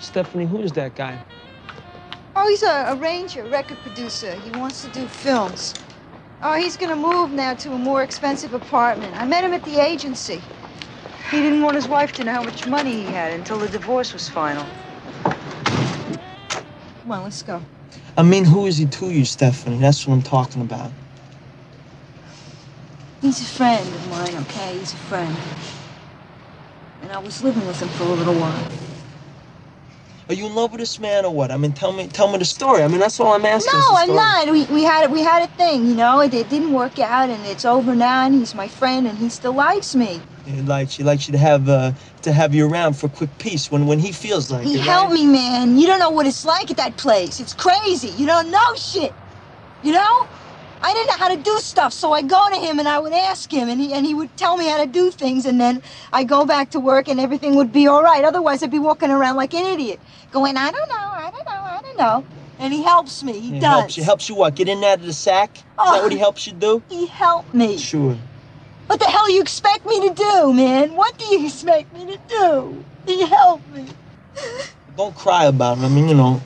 Stephanie, who is that guy? Oh, he's a arranger, record producer. He wants to do films. Oh, he's gonna move now to a more expensive apartment. I met him at the agency. He didn't want his wife to know how much money he had until the divorce was final. Come on, let's go. I mean, who is he to you, Stephanie? That's what I'm talking about. He's a friend of mine, okay? He's a friend. And I was living with him for a little while. Are you in love with this man or what? I mean, tell me, tell me the story. I mean, that's all I'm asking. No, I'm not. We, we had we had a thing, you know. It, it didn't work out, and it's over now. And he's my friend, and he still likes me. He likes, he likes you to have, uh, to have you around for quick peace when, when he feels like He it. helped right? me, man. You don't know what it's like at that place. It's crazy. You don't know shit. You know? I didn't know how to do stuff, so I go to him and I would ask him, and he and he would tell me how to do things, and then I go back to work and everything would be all right. Otherwise, I'd be walking around like an idiot, going, I don't know, I don't know, I don't know. And he helps me. He, He does. helps you. Helps you what? Get in and out of the sack? Is Oh. that what he oh, helps you do? He helped me. Sure. What the hell you expect me to do, man? What do you expect me to do? He helped me. Don't cry about it. I mean, you know.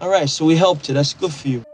All right, so we helped you. That's good for you.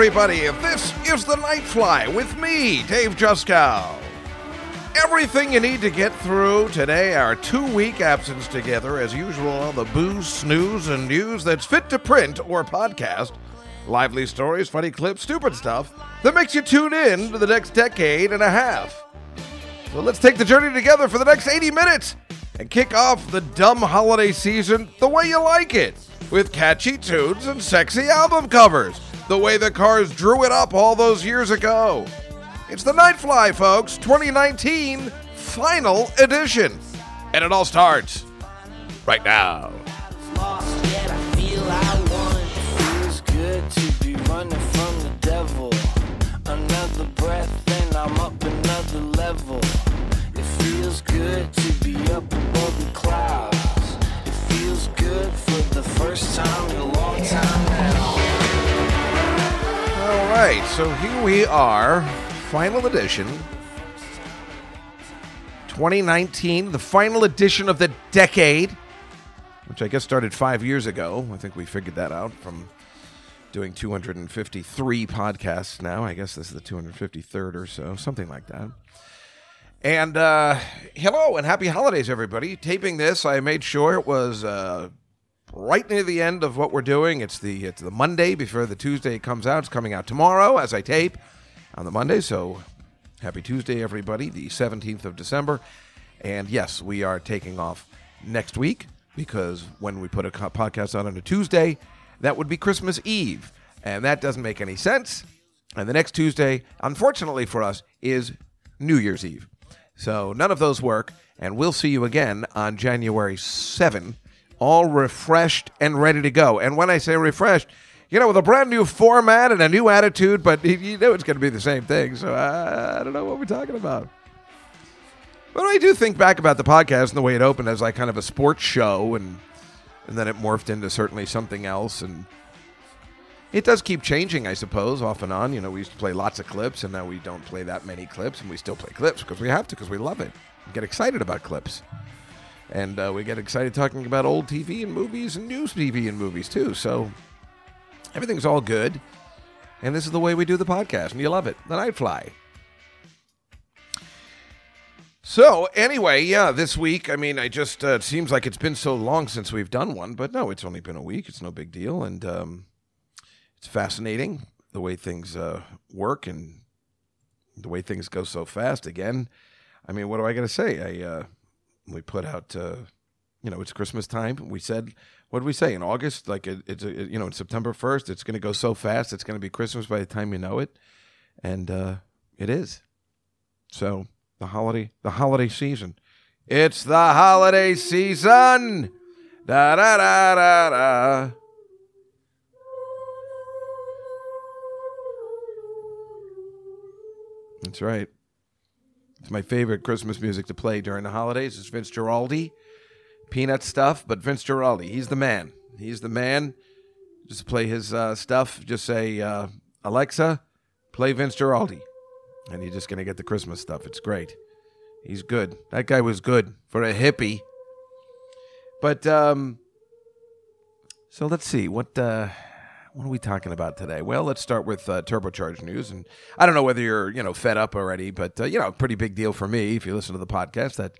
Everybody. This is the Nightfly with me, Dave Juskow. Everything you need to get through today, our two week absence together, as usual, on the booze, snooze, and news that's fit to print or podcast. Lively stories, funny clips, stupid stuff that makes you tune in to the next decade and a half. So let's take the journey together for the next 80 minutes and kick off the dumb holiday season the way you like it with catchy tunes and sexy album covers, the way the cars drew it up all those years ago. It's the Nightfly, folks, 2019 final edition. And it all starts right now. Lost yet I feel I won. Feels good to be running from the devil. Another breath and I'm up another level. It feels good to be up above the clouds. It feels good for the first time in a long time now. Right, so here we are, final edition. 2019, the final edition of the decade, which I guess started five years ago. I think we figured that out from doing 253 podcasts now. I guess this is the 253rd or so, something like that. And uh, hello and happy holidays, everybody. Taping this, I made sure it was uh, right near the end of what we're doing. It's the it's the Monday before the Tuesday comes out. It's coming out tomorrow as I tape on the Monday. So happy Tuesday, everybody, the 17th of December. And yes, we are taking off next week because when we put a podcast out on a Tuesday, that would be Christmas Eve. And that doesn't make any sense. And the next Tuesday, unfortunately for us, is New Year's Eve. So none of those work. And we'll see you again on January 7, all refreshed and ready to go. And when I say refreshed, you know, with a brand new format and a new attitude, but you- know it's going to be the same thing. So I, I don't know what we're talking about. But I do think back about the podcast and the way it opened as like kind of a sports show, and and then it morphed into certainly something else. And it does keep changing, I suppose, off and on. You know, we used to play lots of clips, and now we don't play that many clips, and we still play clips because we have to, because we love it. We get excited about clips. And uh, we get excited talking about old TV and movies and news TV and movies, too. So everything's all good. And this is the way we do the podcast, and you love it. The Nightfly. So anyway, yeah, this week. I mean, I just uh, it seems like it's been so long since we've done one, but no, it's only been a week. It's no big deal, and um, it's fascinating the way things uh, work and the way things go so fast. Again, I mean, what do I got to say? I uh, we put out, uh, you know, it's Christmas time. We said, what did we say in August? Like it, it's a, you know, in September first, it's going to go so fast. It's going to be Christmas by the time you know it, and uh, it is. So the holiday, the holiday season. It's the holiday season. Da da da da da. That's right. It's my favorite Christmas music to play during the holidays. It's Vince Guaraldi. Peanut stuff, but Vince Guaraldi. He's the man. He's the man. Just play his uh, stuff. Just say, uh, Alexa, play Vince Guaraldi. And you're just going to get the Christmas stuff. It's great. He's good. That guy was good for a hippie. But, um, so let's see. What, uh, what are we talking about today? Well, let's start with uh, turbocharged news, and I don't know whether you're you know fed up already, but uh, you know, pretty big deal for me if you listen to the podcast that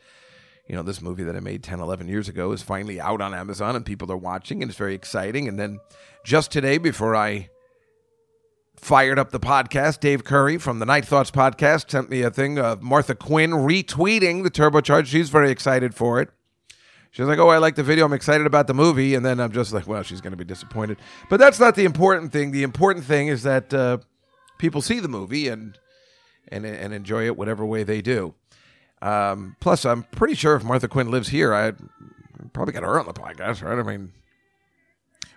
you know this movie that I made 10, 11 years ago is finally out on Amazon, and people are watching, and it's very exciting. And then just today, before I fired up the podcast, Dave Curry from the Night Thoughts podcast sent me a thing of Martha Quinn retweeting the turbocharged. She's very excited for it. She's like, "Oh, I like the video. I'm excited about the movie." And then I'm just like, "Well, she's going to be disappointed." But that's not the important thing. The important thing is that uh, people see the movie and and and enjoy it whatever way they do. Um, plus, I'm pretty sure if Martha Quinn lives here, I probably got her on the podcast, right? I mean,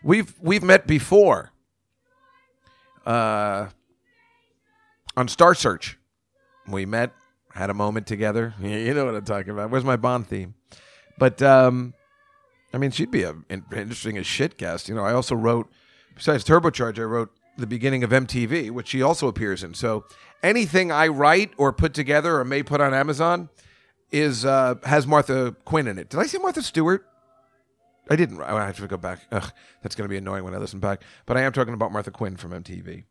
we've we've met before uh, on Star Search. We met, had a moment together. You know what I'm talking about. Where's my Bond theme? But um, I mean, she'd be a in- interesting as shit guest. You know, I also wrote besides Turbocharge, I wrote the beginning of MTV, which she also appears in. So anything I write or put together or may put on Amazon is uh, has Martha Quinn in it. Did I say Martha Stewart? I didn't. I have to go back. Ugh, that's going to be annoying when I listen back. But I am talking about Martha Quinn from MTV.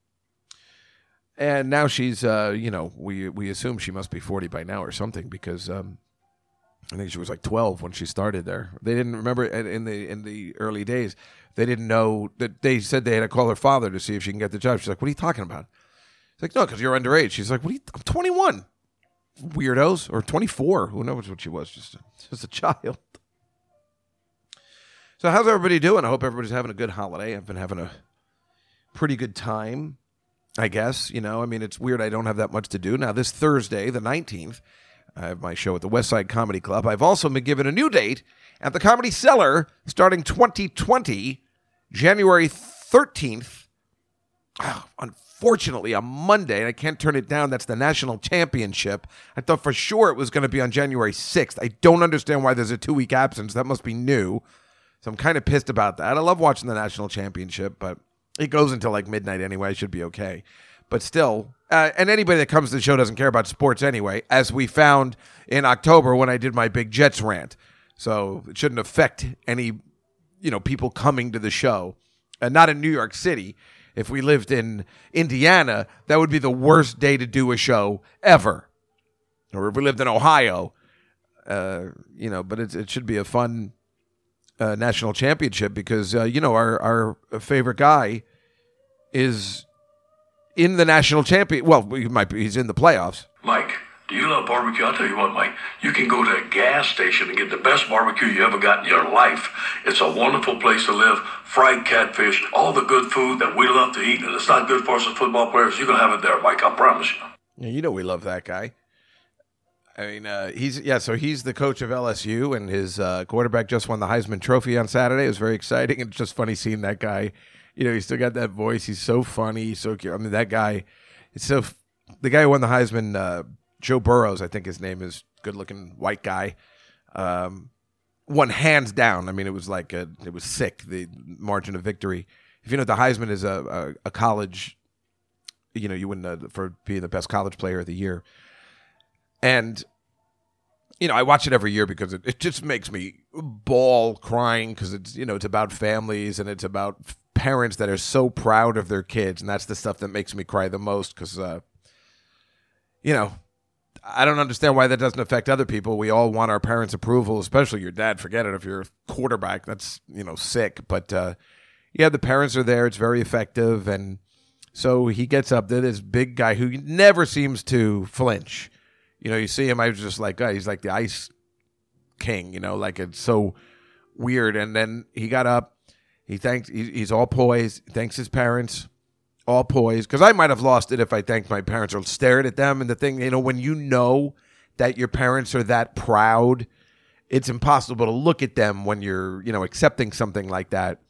And now she's, uh, you know, we we assume she must be forty by now or something because um, I think she was like 12 when she started there. They didn't remember in the in the early days. They didn't know that they said they had to call her father to see if she can get the job. She's like, "What are you talking about?" He's like, "No, because you're underage." She's like, "What? Are you, I'm 21." Weirdos or 24. Who knows what she was? Just just a child. So how's everybody doing? I hope everybody's having a good holiday. I've been having a pretty good time. I guess you know. I mean, it's weird. I don't have that much to do now. This Thursday, the 19th. I have my show at the West Side Comedy Club. I've also been given a new date at the Comedy Cellar starting 2020, January 13th. Ah, unfortunately, a Monday, and I can't turn it down. That's the national championship. I thought for sure it was going to be on January 6th. I don't understand why there's a two week absence. That must be new. So I'm kind of pissed about that. I love watching the national championship, but it goes until like midnight anyway. I should be okay. But still, uh, and anybody that comes to the show doesn't care about sports anyway, as we found in October when I did my big Jets rant. So it shouldn't affect any, you know, people coming to the show. And not in New York City. If we lived in Indiana, that would be the worst day to do a show ever. Or if we lived in Ohio, uh, you know, but it, it should be a fun uh, national championship because uh, you know our our favorite guy is in the national champion. Well, he might be. He's in the playoffs. Mike, do you love barbecue? I'll tell you what, Mike. You can go to a gas station and get the best barbecue you ever got in your life. It's a wonderful place to live. Fried catfish, all the good food that we love to eat, and it's not good for us as football players. You can have it there, Mike. I promise you. Yeah, you know we love that guy. I mean, uh, he's yeah. So he's the coach of LSU, and his uh, quarterback just won the Heisman Trophy on Saturday. It was very exciting. and just funny seeing that guy. You know, he's still got that voice. He's so funny. He's so cute. I mean, that guy. It's so. The guy who won the Heisman, uh, Joe Burrows, I think his name is. Good looking white guy. Um, won hands down. I mean, it was like a, it was sick. The margin of victory. If you know, the Heisman is a, a, a college. You know, you win the, for being the best college player of the year. And you know, I watch it every year because it, it just makes me bawl crying because it's you know it's about families and it's about parents that are so proud of their kids and that's the stuff that makes me cry the most because uh, you know I don't understand why that doesn't affect other people. We all want our parents' approval, especially your dad. Forget it if you're a quarterback. That's you know sick. But uh, yeah, the parents are there. It's very effective, and so he gets up there. This big guy who never seems to flinch. You know, you see him. I was just like, oh, he's like the ice king. You know, like it's so weird. And then he got up. He thanks. he- He's all poised. Thanks his parents all poised because I might have lost it if I thanked my parents or stared at them. And the thing, you know, when you know that your parents are that proud, it's impossible to look at them when you're, you know, accepting something like that.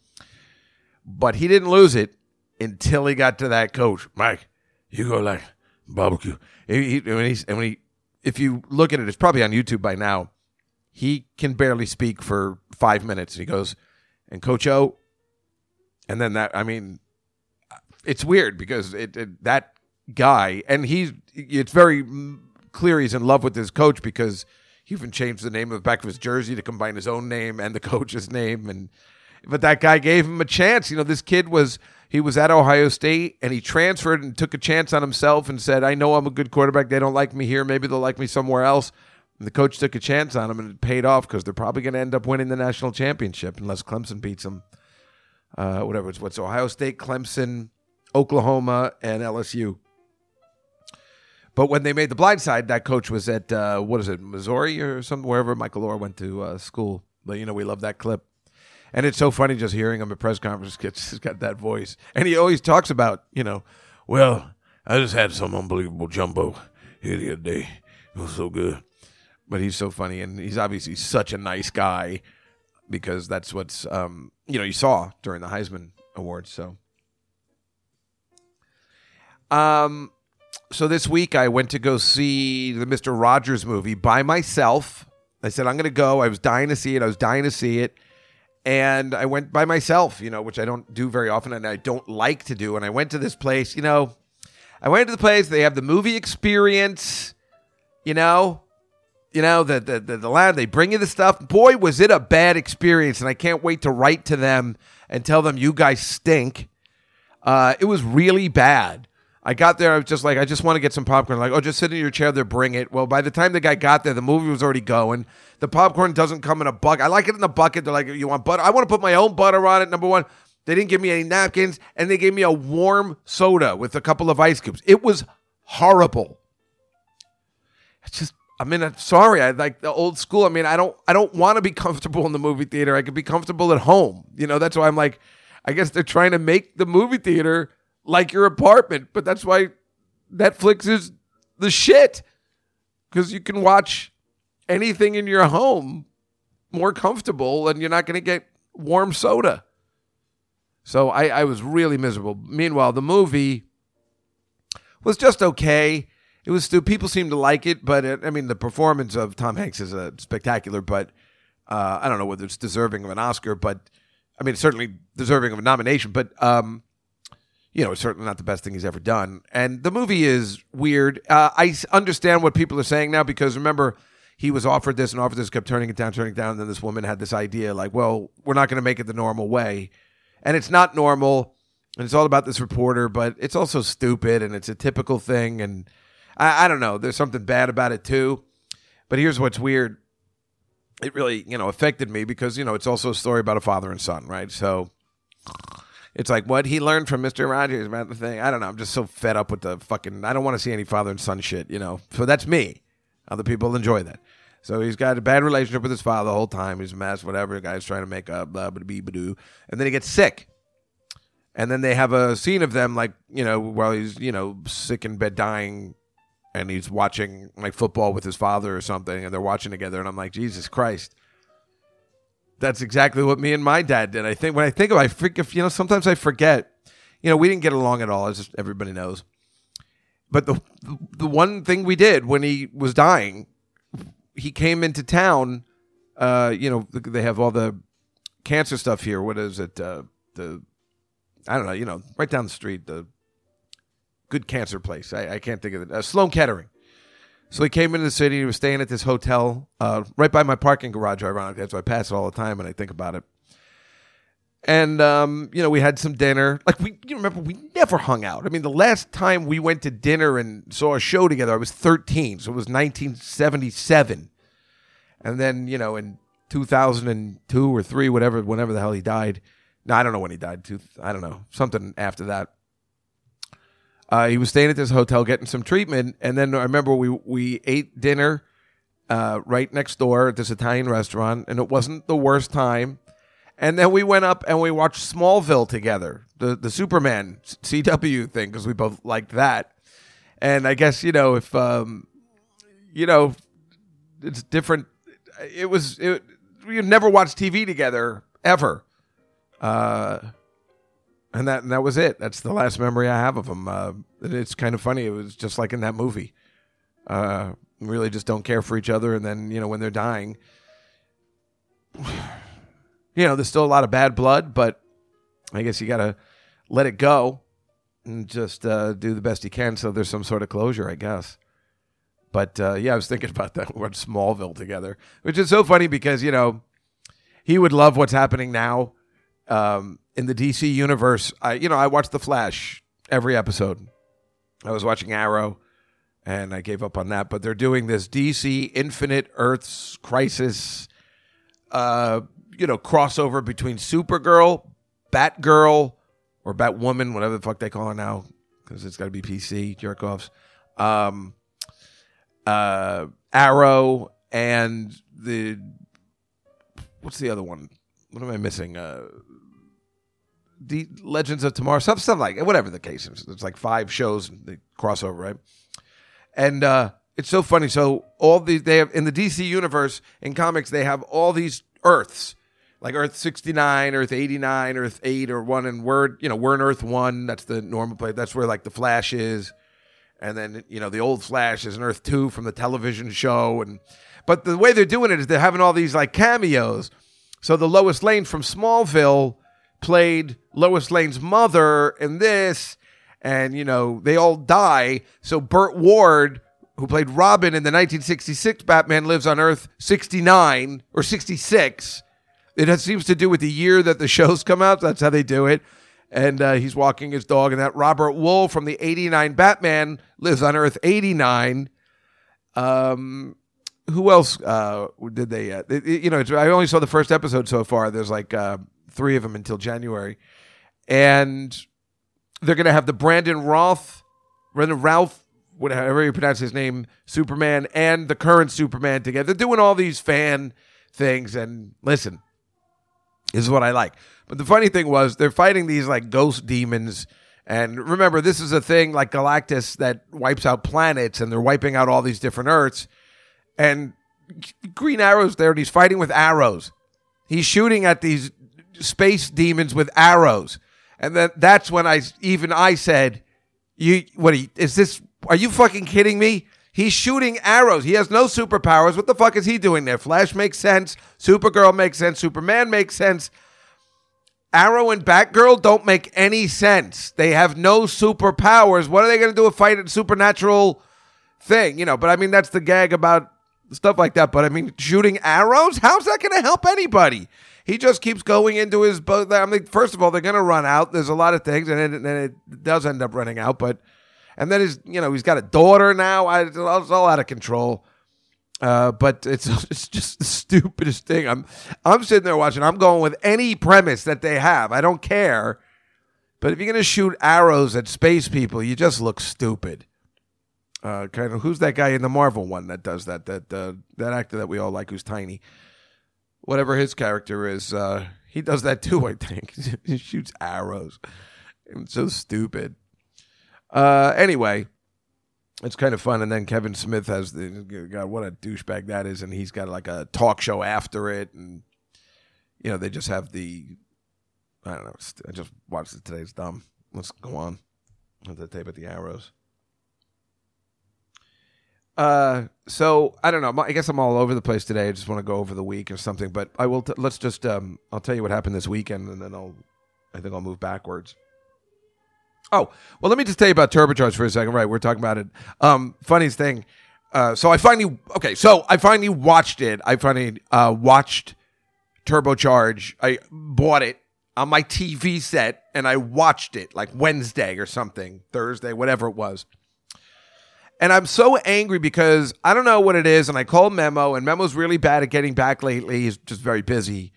But he didn't lose it until he got to that coach, Mike. You go like barbecue. He, he, when and when he, if you look at it, it's probably on YouTube by now. He can barely speak for five minutes. He goes, and Coach O, and then that. I mean, it's weird because it, it that guy and he's it's very clear he's in love with his coach because he even changed the name of the back of his jersey to combine his own name and the coach's name. And but that guy gave him a chance. You know this kid was he was at ohio state and he transferred and took a chance on himself and said i know i'm a good quarterback. They don't like me here. Maybe they'll like me somewhere else. And the coach took a chance on him and it paid off because they're probably going to end up winning the national championship unless clemson beats them uh, whatever it's what's ohio state clemson Oklahoma, and LSU. But when they made the blind side, that coach was at uh, what is it, Missouri or somewhere wherever Michael Oher went to uh, school. But you know, we love that clip, and it's so funny just hearing him at press conferences. Gets he's got that voice, and he always talks about you know, well, I just had some unbelievable jumbo here the other day. It was so good, but he's so funny, and he's obviously such a nice guy because that's what's um, you know you saw during the Heisman Awards. So. Um, so this week I went to go see the Mister Rogers movie by myself. I said I'm going to go. I was dying to see it. I was dying to see it, and I went by myself. You know, which I don't do very often, and I don't like to do. And I went to this place. You know, I went to the place. They have the movie experience. You know, you know the the the, the lab. They bring you the stuff. Boy, was it a bad experience, and I can't wait to write to them and tell them you guys stink. Uh, it was really bad. I got there. I was just like, I just want to get some popcorn. Like, oh, just sit in your chair there, bring it. Well, by the time the guy got there, the movie was already going. The popcorn doesn't come in a bucket. I like it in the bucket. They're like, you want butter? I want to put my own butter on it. Number one, they didn't give me any napkins, and they gave me a warm soda with a couple of ice cubes. It was horrible. It's just, I mean, I'm sorry. I like the old school. I mean, I don't, I don't want to be comfortable in the movie theater. I could be comfortable at home. You know, that's why I'm like, I guess they're trying to make the movie theater like your apartment, but that's why Netflix is the shit because you can watch anything in your home more comfortable and you're not going to get warm soda. So I, I was really miserable. Meanwhile, the movie was just okay. It was people seem to like it, but it, I mean the performance of Tom Hanks is uh, spectacular. But uh, I don't know whether it's deserving of an Oscar, but I mean certainly deserving of a nomination. But um, you know, it's certainly not the best thing he's ever done. And the movie is weird. Uh, I understand what people are saying now because remember, he was offered this and offered this, kept turning it down, turning it down. And then this woman had this idea like, well, we're not going to make it the normal way. And it's not normal. And it's all about this reporter, but it's also stupid and it's a typical thing. And I, I don't know. There's something bad about it too. But here's what's weird. It really, you know, affected me because, you know, it's also a story about a father and son, right? So it's like what he learned from Mr. Rogers about the thing. I don't know. I'm just so fed up with the fucking. I don't want to see any father and son shit, you know. So that's me. Other people enjoy that. So he's got a bad relationship with his father the whole time. He's a mess, whatever. The guy's trying to make up, blah, blah, blah, blah, And then he gets sick. And then they have a scene of them, like, you know, while he's, you know, sick in bed dying and he's watching like football with his father or something and they're watching together. And I'm like, Jesus Christ that's exactly what me and my dad did. I think when I think of, I forget. You know, sometimes I forget. You know, we didn't get along at all, as everybody knows. But the the one thing we did when he was dying, he came into town. Uh, you know, they have all the cancer stuff here. What is it? Uh, the I don't know. You know, right down the street, the good cancer place. I, I can't think of it. Uh, Sloan Kettering. So he came into the city. He was staying at this hotel uh, right by my parking garage. Ironically, that's why I pass it all the time and I think about it. and um, you know we had some dinner. Like we, you remember, we never hung out. I mean, the last time we went to dinner and saw a show together, I was 13, so it was 1977. And then you know in 2002 or three, whatever, whenever the hell he died. No, I don't know when he died. I don't know something after that. Uh, he was staying at this hotel getting some treatment, and then I remember we we ate dinner uh, right next door at this Italian restaurant, and it wasn't the worst time. And then we went up and we watched Smallville together, the the Superman CW thing, because we both liked that. And I guess you know if um, you know it's different. It was it. We never watched TV together ever. Uh, and that and that was it. That's the last memory I have of him. Uh, it's kind of funny. It was just like in that movie. Uh, really just don't care for each other, and then you know when they're dying, you know there's still a lot of bad blood, but I guess you gotta let it go and just uh, do the best you can. So there's some sort of closure, I guess. But uh, yeah, I was thinking about that. We watched Smallville together, which is so funny because you know he would love what's happening now um, in the DC universe. I you know I watched The Flash every episode. I was watching Arrow, and I gave up on that. But they're doing this DC Infinite Earths Crisis, uh, you know, crossover between Supergirl, Batgirl, or Batwoman, whatever the fuck they call her now, because it's got to be PC jerk offs. Um, uh, Arrow and the what's the other one? What am I missing? Uh, the Legends of Tomorrow, stuff, something like whatever the case is. It's like five shows the crossover, right? And uh, it's so funny. So all these they have in the DC universe in comics, they have all these Earths, like Earth sixty nine, Earth eighty nine, Earth eight or one, and we're you know we're in Earth one. That's the normal place. That's where like the Flash is, and then you know the old Flash is in Earth two from the television show. And but the way they're doing it is they're having all these like cameos. So the Lois Lane from Smallville played Lois Lane's mother in this, and you know they all die. So Burt Ward, who played Robin in the 1966 Batman, lives on Earth 69 or 66. It has, seems to do with the year that the shows come out. That's how they do it. And uh, he's walking his dog, and that Robert Wuhl from the 89 Batman lives on Earth 89. Um, who else uh, did they? Uh, it- you know, I only saw the first episode so far. There's like uh, three of them until January, and they're going to have the Brandon Roth, Brandon Ralph, whatever you pronounce his name, Superman, and the current Superman together. They're doing all these fan things, and listen, is what I like. But the funny thing was, they're fighting these like ghost demons. And remember, this is a thing like Galactus that wipes out planets, and they're wiping out all these different Earths. And Green Arrow's there, and he's fighting with arrows. He's shooting at these space demons with arrows. And then that's when I even I said, "You what? You, is this? Are you fucking kidding me?" He's shooting arrows. He has no superpowers. What the fuck is he doing there? Flash makes sense. Supergirl makes sense. Superman makes sense. Arrow and Batgirl don't make any sense. They have no superpowers. What are they going to do? A fight a supernatural thing, you know? But I mean, that's the gag about stuff like that. But I mean, shooting arrows? How's that going to help anybody? He just keeps going into his boat. I mean, first of all, they're going to run out. There's a lot of things, and then then it does end up running out. But and then he's you know he's got a daughter now. I, it's all it's all out of control. Uh, but it's it's just the stupidest thing. I'm I'm sitting there watching. I'm going with any premise that they have. I don't care. But if you're gonna shoot arrows at space people, you just look stupid. Uh, kind of who's that guy in the Marvel one that does that? That uh, that actor that we all like, who's tiny. Whatever his character is, uh, he does that too. I think he shoots arrows. It's so stupid. Uh, anyway, it's kind of fun. And then Kevin Smith has the God, what a douchebag that is, and he's got like a talk show after it, and you know they just have the I don't know. I just watched it today. It's dumb. Let's go on with the tape at the arrows. Uh, so I don't know. I guess I'm all over the place today. I just want to go over the week or something. But I will. T- let's just. Um, I'll tell you what happened this weekend, and then I'll. I think I'll move backwards. Oh well, let me just tell you about Turbocharge for a second. Right, we're talking about it. Um, funniest thing. Uh, so I finally okay. So I finally watched it. I finally uh, watched Turbocharge. I bought it on my TV set and I watched it like Wednesday or something, Thursday, whatever it was. And I'm so angry because I don't know what it is. And I called Memo, and Memo's really bad at getting back lately. He's just very busy.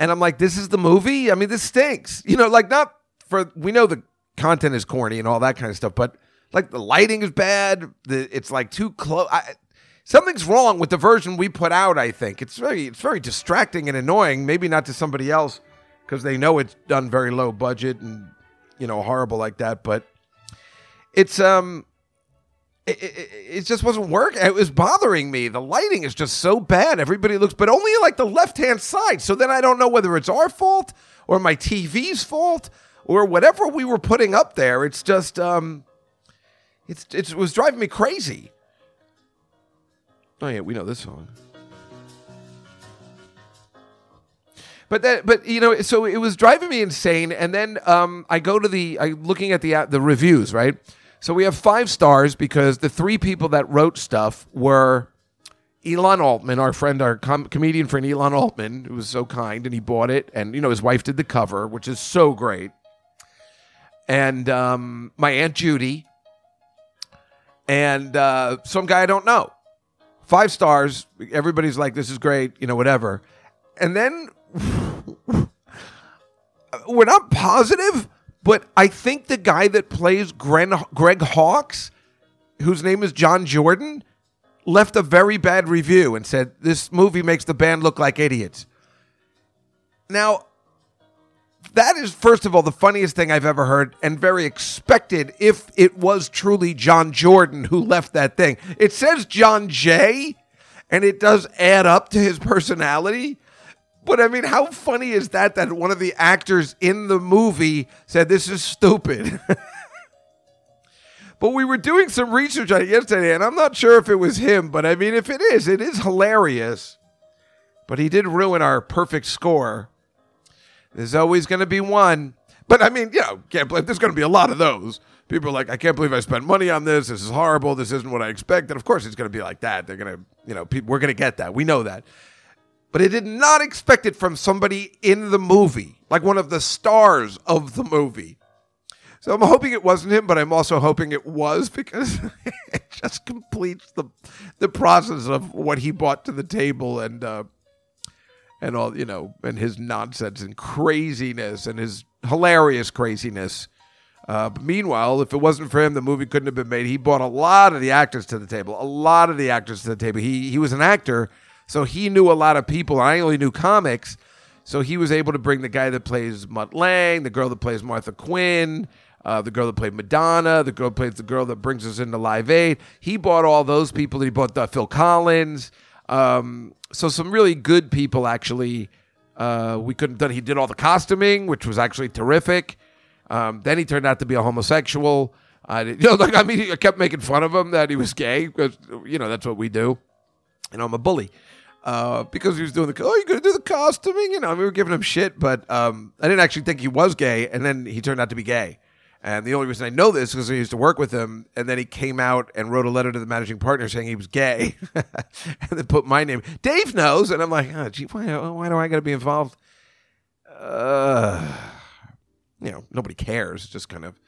And I'm like, this is the movie? I mean, this stinks. You know, like, not for, we know the content is corny and all that kind of stuff, but like the lighting is bad. The, it's like too close. Something's wrong with the version we put out, I think. It's very, it's very distracting and annoying. Maybe not to somebody else because they know it's done very low budget and, you know, horrible like that. But it's, um, it, it, it just wasn't working. It was bothering me. The lighting is just so bad. Everybody looks, but only like the left hand side. So then I don't know whether it's our fault or my TV's fault or whatever we were putting up there. It's just, um, it's, it's it was driving me crazy. Oh yeah, we know this song. But that, but you know, so it was driving me insane. And then um, I go to the, I looking at the uh, the reviews, right? So we have five stars because the three people that wrote stuff were Elon Altman, our friend, our com- comedian friend Elon Altman, who was so kind and he bought it, and you know his wife did the cover, which is so great. And um, my aunt Judy, and uh, some guy I don't know. Five stars. Everybody's like, "This is great," you know, whatever. And then we're not positive, but I think the guy that plays Gren, Greg Hawks, whose name is John Jordan, left a very bad review and said this movie makes the band look like idiots. Now, that is first of all the funniest thing I've ever heard and very expected if it was truly John Jordan who left that thing. It says John Jay and it does add up to his personality. But I mean, how funny is that that one of the actors in the movie said this is stupid? but we were doing some research on it yesterday, and I'm not sure if it was him, but I mean, if it is, it is hilarious. But he did ruin our perfect score. There's always going to be one. But I mean, you know, can't believe there's going to be a lot of those. People are like, I can't believe I spent money on this. This is horrible. This isn't what I expected. Of course, it's going to be like that. They're going to, you know, we're going to get that. We know that but I did not expect it from somebody in the movie, like one of the stars of the movie. So I'm hoping it wasn't him, but I'm also hoping it was because it just completes the the process of what he brought to the table and uh, and all you know and his nonsense and craziness and his hilarious craziness. Uh, meanwhile, if it wasn't for him, the movie couldn't have been made. He brought a lot of the actors to the table. A lot of the actors to the table. He he was an actor so he knew a lot of people. I only knew comics. So he was able to bring the guy that plays Mutt Lange, the girl that plays Martha Quinn, uh, the girl that played Madonna, the girl that plays the girl that brings us into Live Aid. He bought all those people. He bought uh, Phil Collins. Um, so some really good people actually. Uh, we couldn't done. He did all the costuming, which was actually terrific. Um, then he turned out to be a homosexual. I, you know, like I mean, I kept making fun of him that he was gay because you know that's what we do. And I'm a bully uh, because he was doing the oh you're gonna do the costuming? You know we were giving him shit but um, I didn't actually think he was gay and then he turned out to be gay. And the only reason I know this is because I used to work with him and then he came out and wrote a letter to the managing partner saying he was gay and then put my name Dave knows and I'm like oh, gee why, why do I gotta be involved? Uh, you know nobody cares. It's just kind of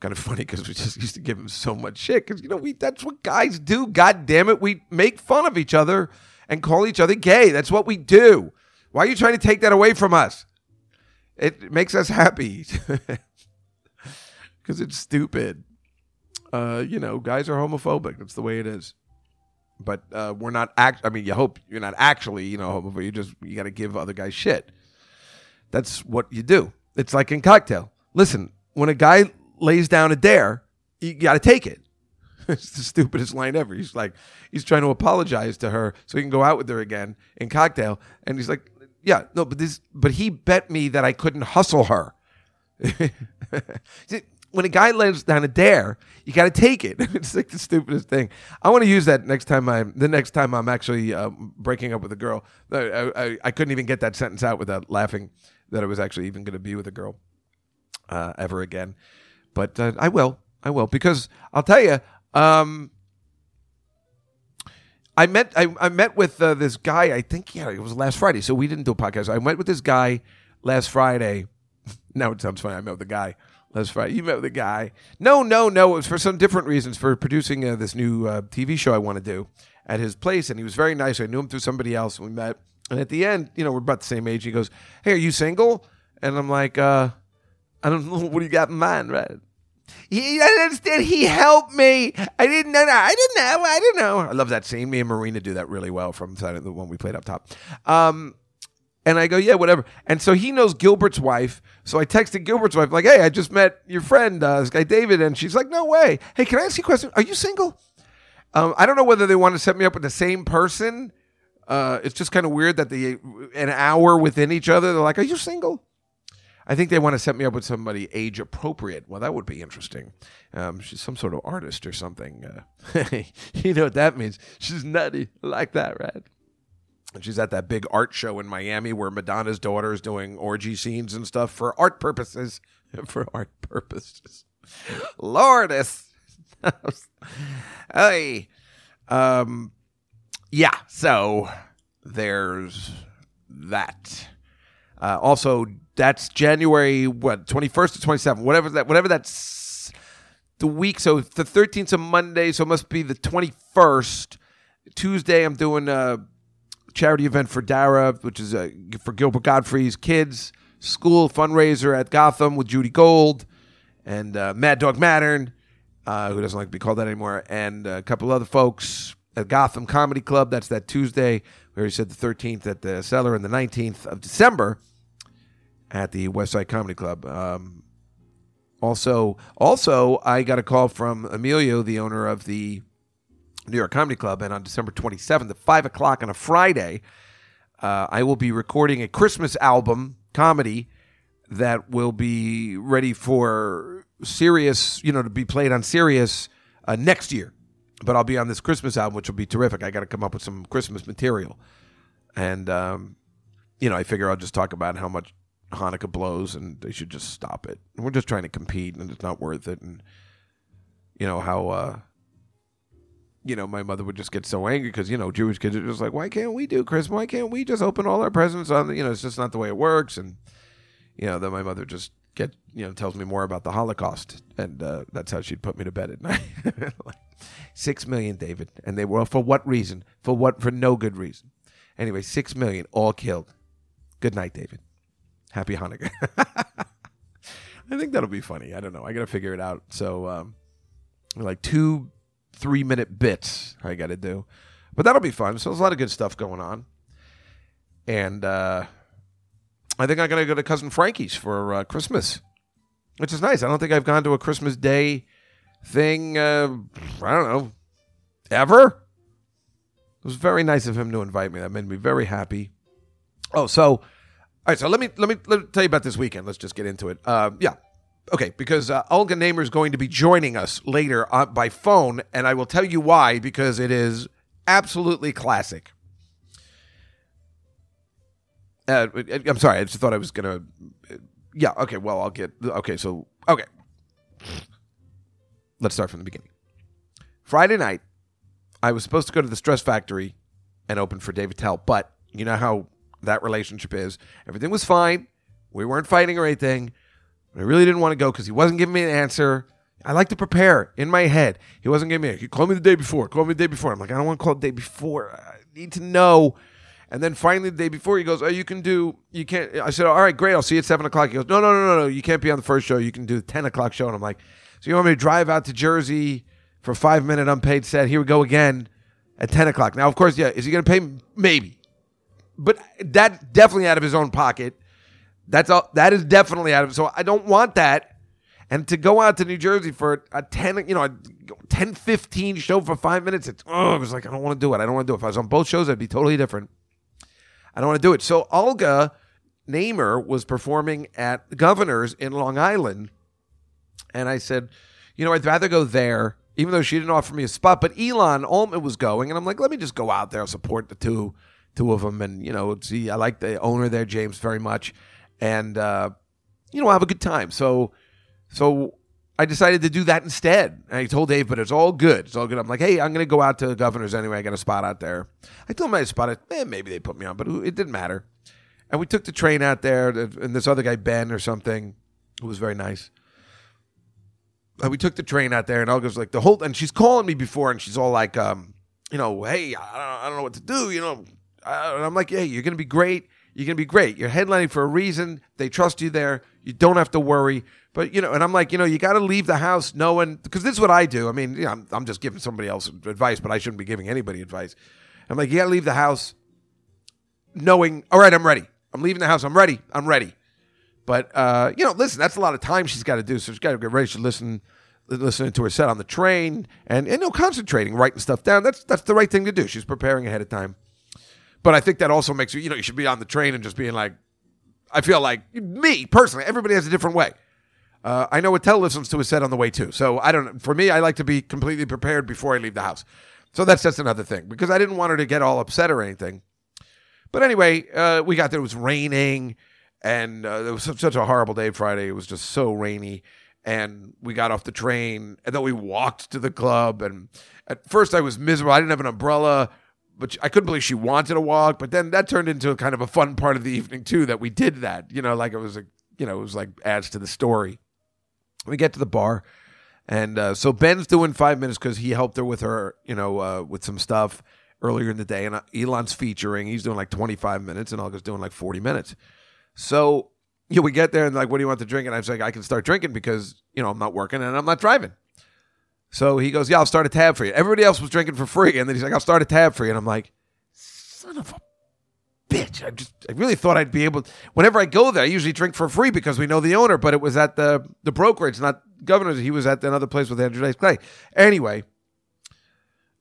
kind of funny because we just used to give him so much shit because you know we that's what guys do. God damn it we make fun of each other and call each other gay. That's what we do. Why are you trying to take that away from us? It makes us happy because it's stupid. Uh, you know, guys are homophobic. That's the way it is. But uh, we're not act. I mean, you hope you're not actually, you know, homophobic. You just you got to give other guys shit. That's what you do. It's like in cocktail. Listen, when a guy lays down a dare, you got to take it. it's the stupidest line ever. He's like, he's trying to apologize to her so he can go out with her again in cocktail, and he's like, yeah, no, but this, but he bet me that I couldn't hustle her. when a guy lays down a dare, you got to take it. it's like the stupidest thing. I want to use that next time I'm the next time I'm actually uh, breaking up with a girl. I, I, I, couldn't even get that sentence out without laughing that I was actually even going to be with a girl uh, ever again. But uh, I will. I will because I'll tell you, um, I met I, I met with uh, this guy. I think yeah, it was last Friday. So we didn't do a podcast. I went with this guy last Friday. Now it sounds funny. I met with the guy last Friday. You met with the guy. No, no, no. It was for some different reasons for producing uh, this new uh, TV show I want to do at his place. And he was very nice. I knew him through somebody else. We met. And at the end, you know, we're about the same age. He goes, Hey, are you single? And I'm like, uh, I don't know. What do you got in mind, right? He, I didn't understand. He helped me. I didn't know. I didn't know. I didn't know. I love that scene. Me and Marina do that really well from the one we played up top. Um, and I go, yeah, whatever. And so he knows Gilbert's wife. So I texted Gilbert's wife, like, hey, I just met your friend, uh, this guy David. And she's like, no way. Hey, can I ask you a question? Are you single? Um, I don't know whether they want to set me up with the same person. Uh, it's just kind of weird that they, an hour within each other, they're like, are you single? I think they want to set me up with somebody age appropriate. Well, that would be interesting. Um, she's some sort of artist or something. Uh, you know what that means? She's nutty. Like that, right? And she's at that big art show in Miami where Madonna's daughter is doing orgy scenes and stuff for art purposes. for art purposes. Lourdes. hey. Um, yeah, so there's that. Uh, also, that's January what twenty first to twenty seventh, whatever that, whatever that's the week. So the thirteenth a Monday, so it must be the twenty first. Tuesday, I'm doing a charity event for Dara, which is uh for Gilbert Gottfried's kids school fundraiser at Gotham with Judy Gold and uh, Mad Dog Mattern, uh, who doesn't like to be called that anymore, and a couple other folks at Gotham Comedy Club. That's that Tuesday. We already said the 13th at the Cellar and the 19th of December at the West Side Comedy Club. Um, also, also, I got a call from Emilio, the owner of the New York Comedy Club, and on December 27th at five o'clock on a Friday, uh, I will be recording a Christmas album comedy that will be ready for Sirius, you know, to be played on Sirius uh, next year. But I'll be on this Christmas album, which will be terrific. I got to come up with some Christmas material, and um, you know, I figure I'll just talk about how much Hanukkah blows, and they should just stop it. We're just trying to compete, and it's not worth it. And you know how. Uh, you know, my mother would just get so angry because, you know, Jewish kids are just like, why can't we do Christmas? Why can't we just open all our presents on the, you know, it's just not the way it works. And, you know, then my mother just get, you know, tells me more about the Holocaust. And uh, that's how she'd put me to bed at night. six million, David. And they were, for what reason? For what, for no good reason. Anyway, six million, all killed. Good night, David. Happy Hanukkah. I think that'll be funny. I don't know. I got to figure it out. So, um, like two three minute bits I got to do. But that'll be fun. So there's a lot of good stuff going on. And uh, I think I'm going to go to Cousin Frankie's for uh, Christmas, which is nice. I don't think I've gone to a Christmas Day thing, uh, I don't know, ever. It was very nice of him to invite me. That made me very happy. Oh, so all right. So let me let me let me tell you about this weekend. Let's just get into it. Uh, yeah, okay. Because uh, Olga Namer is going to be joining us later uh, by phone, and I will tell you why. Because it is absolutely classic. Uh, I'm sorry. I just thought I was gonna. Yeah. Okay. Well, I'll get. Okay. So okay. Let's start from the beginning. Friday night, I was supposed to go to the Stress Factory and open for Dave Attell, but you know how that relationship is. Everything was fine. We weren't fighting or anything. But I really didn't want to go because he wasn't giving me an answer. I like to prepare in my head. He wasn't giving me. He called me the day before. Call me the day before. I'm like, I don't want to call the day before. I need to know. And then finally, the day before, he goes, "Oh, you can do. You can't." I said, "All right, great. I'll see you at seven o'clock." He goes, "No, no, no, no, no. You can't be on the first show. You can do the ten o'clock show." And I'm like, "So you want me to drive out to Jersey for a five minute unpaid set? Here we go again at ten o'clock." Now, of course, yeah. Is he going to pay? Maybe, but that definitely out of his own pocket. That's all. That is definitely out of. So I don't want that. And to go out to New Jersey for a ten, you know, a 10, 15 show for five minutes, it's oh, it was like I don't want to do it. I don't want to do it. If I was on both shows, I'd be totally different. I don't want to do it. So Olga Namer was performing at Governor's in Long Island, and I said, you know, I'd rather go there, even though she didn't offer me a spot. But Elon Altman was going, and I'm like, let me just go out there, support the two, two of them, and you know, see, I like the owner there, James, very much, and uh, you know, have a good time. So, so I decided to do that instead. And I told Dave, but it's all good. It's all good. I'm like, hey, I'm going to go out to the governor's anyway. I got a spot out there. I told him I had a spot. Eh, maybe they put me on, but it didn't matter. And we took the train out there, and this other guy Ben or something, who was very nice. And we took the train out there, and Olga's like the whole, and she's calling me before, and she's all like, um, you know, hey, I don't, I don't know what to do, you know. Uh, And I'm like, hey, you're gonna be great. You're gonna be great. You're headlining for a reason. They trust you there. You don't have to worry. But you know, and I'm like, you know, you got to leave the house knowing because this is what I do. I mean, you know, I'm, I'm just giving somebody else advice, but I shouldn't be giving anybody advice. I'm like, you got to leave the house knowing, all right, I'm ready. I'm leaving the house. I'm ready. I'm ready. But uh, you know, listen, that's a lot of time she's got to do. So she's got to get ready. She's listen, listening to her set on the train, and and you know, concentrating, writing stuff down. That's that's the right thing to do. She's preparing ahead of time. But I think that also makes you, you know, you should be on the train and just being like, I feel like me personally. Everybody has a different way. Uh, I know Attell listens to his set on the way too. So I don't. For me, I like to be completely prepared before I leave the house. So that's just another thing because I didn't want her to get all upset or anything. But anyway, uh, we got there. It was raining, and uh, it was such a horrible day Friday. It was just so rainy, and we got off the train, and then we walked to the club. And at first, I was miserable. I didn't have an umbrella, but I couldn't believe she wanted to walk. But then that turned into kind of a fun part of the evening too. That we did that. You know, like it was a, you know, it was like adds to the story. We get to the bar, and uh, so Ben's doing five minutes because he helped her with her, you know, uh, with some stuff earlier in the day, and uh, Elon's featuring. He's doing like twenty five minutes, and Olga's doing like forty minutes. So you know, we get there and like, what do you want to drink? And I was like, I can start drinking because you know I'm not working and I'm not driving. So he goes, yeah, I'll start a tab for you. Everybody else was drinking for free, and then he's like, I'll start a tab for you, and I'm like, son of a bitch. I just I really thought I'd be able to, whenever I go there, I usually drink for free because we know the owner, but it was at the the brokerage, not Governor's. He was at another place with Andrew Dice Clay. Anyway.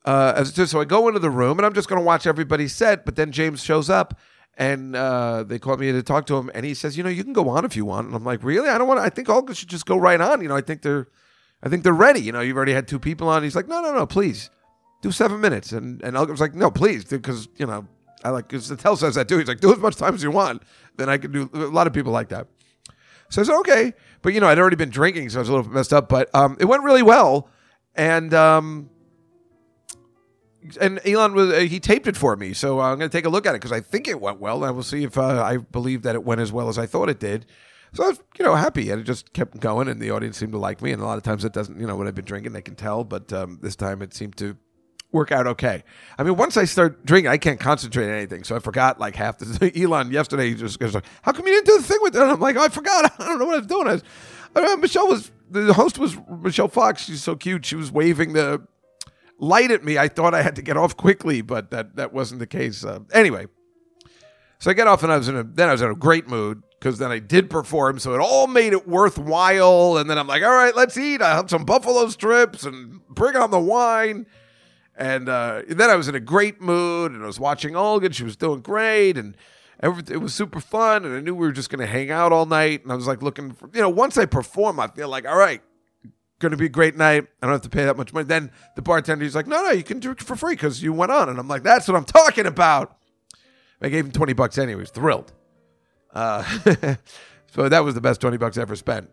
Uh, so I go into the room and I'm just going to watch everybody set, but then James shows up and uh, they called me to talk to him, and he says, "You know, you can go on if you want." And I'm like, "Really? I don't want. to I think Olga should just go right on. You know, I think they're, I think they're ready. You know, you've already had two people on." He's like, "No, no, no, please, do seven minutes." And and was like, "No, please, because you know, I like because Attell says that too. He's like, do as much time as you want. Then I can do. A lot of people like that. So I said, okay, but you know, I'd already been drinking, so I was a little messed up. But um, it went really well, and um, and Elon was uh, he taped it for me, so I'm going to take a look at it because I think it went well. I will see if uh, I believe that it went as well as I thought it did. So I was, you know, happy, and it just kept going, and the audience seemed to like me. And a lot of times it doesn't, you know, when I've been drinking, they can tell, but um, this time it seemed to work out okay. I mean, once I start drinking, I can't concentrate on anything, so I forgot like half the. Elon yesterday he just goes like, "How come you didn't do the thing with it?" And I'm like, oh, "I forgot. I don't know what I was doing." I was, I Michelle was the host was Michelle Fox. She's so cute. She was waving the light at me. I thought I had to get off quickly, but that that wasn't the case. Uh, anyway, so I get off and I was in a then I was in a great mood because then I did perform, so it all made it worthwhile. And then I'm like, all right, let's eat. I have some buffalo strips and bring on the wine. And uh, then I was in a great mood, and I was watching Olga. And she was doing great, and everything, it was super fun. And I knew we were just going to hang out all night. And I was like looking, for, you know, once I perform, I feel like, all right, going to be a great night. I don't have to pay that much money. Then the bartender, he's like, no, no, you can drink for free because you went on. And I'm like, that's what I'm talking about. I gave him 20 bucks anyway. He was thrilled. Uh, so that was the best 20 bucks I ever spent.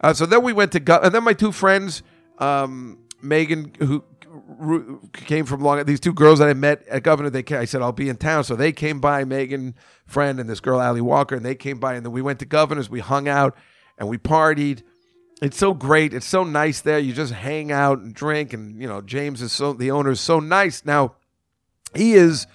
Uh, so then we went to, Go- and then my two friends, um, Megan, who ru- came from Long, these two girls that I met at Governor, they came, I said, I'll be in town. So they came by, Megan, friend, and this girl, Allie Walker, and they came by, and then we went to Governor's, we hung out, and we partied. It's so great. It's so nice there. You just hang out and drink, and, you know, James is so, the owner is so nice. Now, he is,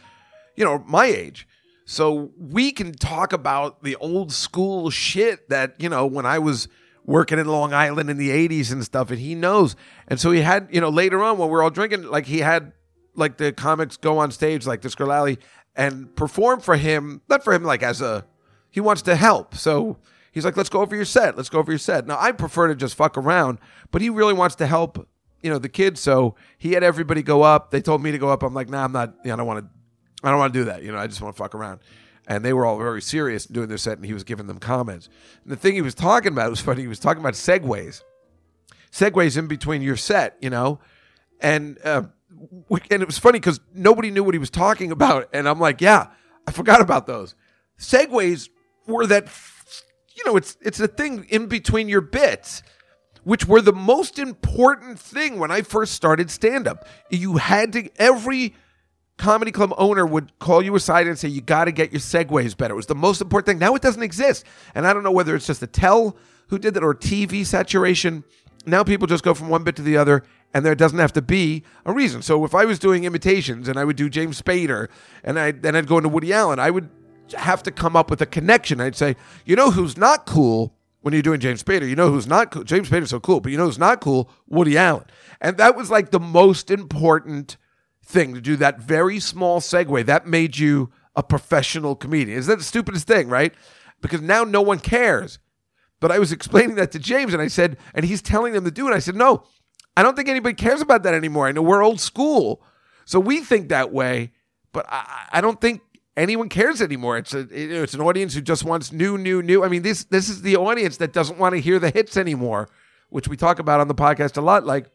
you know, my age. So we can talk about the old school shit that, you know, when I was working in Long Island in the 80s and stuff, and he knows. And so he had, you know, later on when we are all drinking, like he had like the comics go on stage, like this girl and perform for him, not for him like as a, he wants to help. So he's like, let's go over your set. Let's go over your set. Now I prefer to just fuck around, but he really wants to help, you know, the kids. So he had everybody go up. They told me to go up. I'm like, nah, I'm not, you know, I don't want to I don't want to do that. You know, I just want to fuck around. And they were all very serious doing their set, and he was giving them comments. And the thing he was talking about was funny. He was talking about segues, segues in between your set, you know, and uh, and it was funny because nobody knew what he was talking about, and I'm like, yeah, I forgot about those. Segues were that, you know, it's it's a thing in between your bits which were the most important thing when I first started stand up. You had to every comedy club owner would call you aside and say, You got to get your segues better. It was the most important thing. Now it doesn't exist. And I don't know whether it's just Attell who did that or TV saturation. Now people just go from one bit to the other, and there doesn't have to be a reason. So if I was doing imitations and I would do James Spader and I then I'd go into Woody Allen, I would have to come up with a connection. I'd say, you know who's not cool when you're doing James Spader? You know who's not cool? James Spader's so cool, but you know who's not cool? Woody Allen. And that was like the most important thing to do that very small segue. That made you a professional comedian. Is that the stupidest thing, right? Because now no one cares. But I was explaining that to James and I said, and he's telling them to do it. I said, no, I don't think anybody cares about that anymore. I know we're old school. So we think that way, but I, I don't think anyone cares anymore. It's a it's an audience who just wants new, new, new. I mean, this this is the audience that doesn't want to hear the hits anymore, which we talk about on the podcast a lot. Like,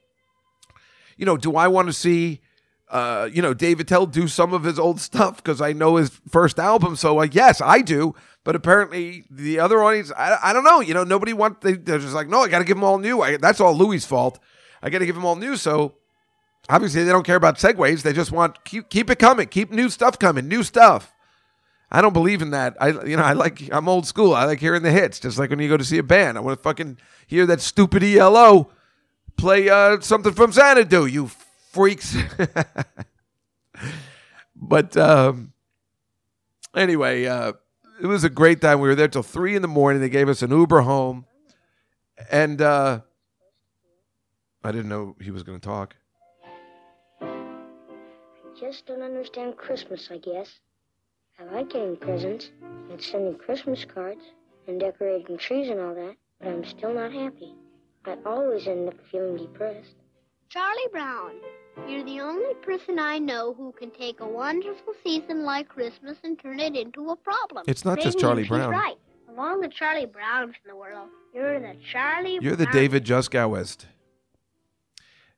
you know, do I want to see uh, you know, Dave Attell do some of his old stuff because I know his first album. So, uh, yes, I do. But apparently, the other audience, I, I don't know. You know, nobody wants. They, they're just like, no, I got to give them all new. I, that's all Louis' fault. I got to give them all new. So, obviously, they don't care about segues. They just want keep keep it coming, keep new stuff coming, new stuff. I don't believe in that. I you know I like I'm old school. I like hearing the hits. Just like when you go to see a band, I want to fucking hear that stupid ELO play uh, something from Xanadu. You freaks. but um, anyway, uh, it was a great time. We were there till three in the morning. They gave us an Uber home, and uh, I didn't know he was going to talk. I just don't understand Christmas, I guess. I like getting presents and sending Christmas cards and decorating trees and all that, but I'm still not happy. I always end up feeling depressed. Charlie Brown, you're the only person I know who can take a wonderful season like Christmas and turn it into a problem. It's not just Charlie Brown. right. All the Charlie Browns in the world, you're the Charlie You're the David Juskow West.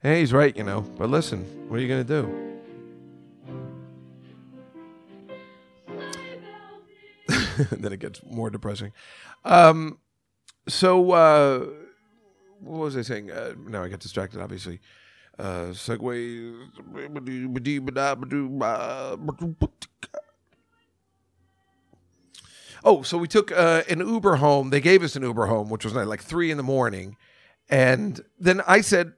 Hey, he's right, you know. But listen, what are you going to do? then it gets more depressing. Um, so, uh, what was I saying? Uh, now I got distracted, obviously. Uh. Oh, so we took uh, an Uber home. They gave us an Uber home, which was like three in the morning. And then I said,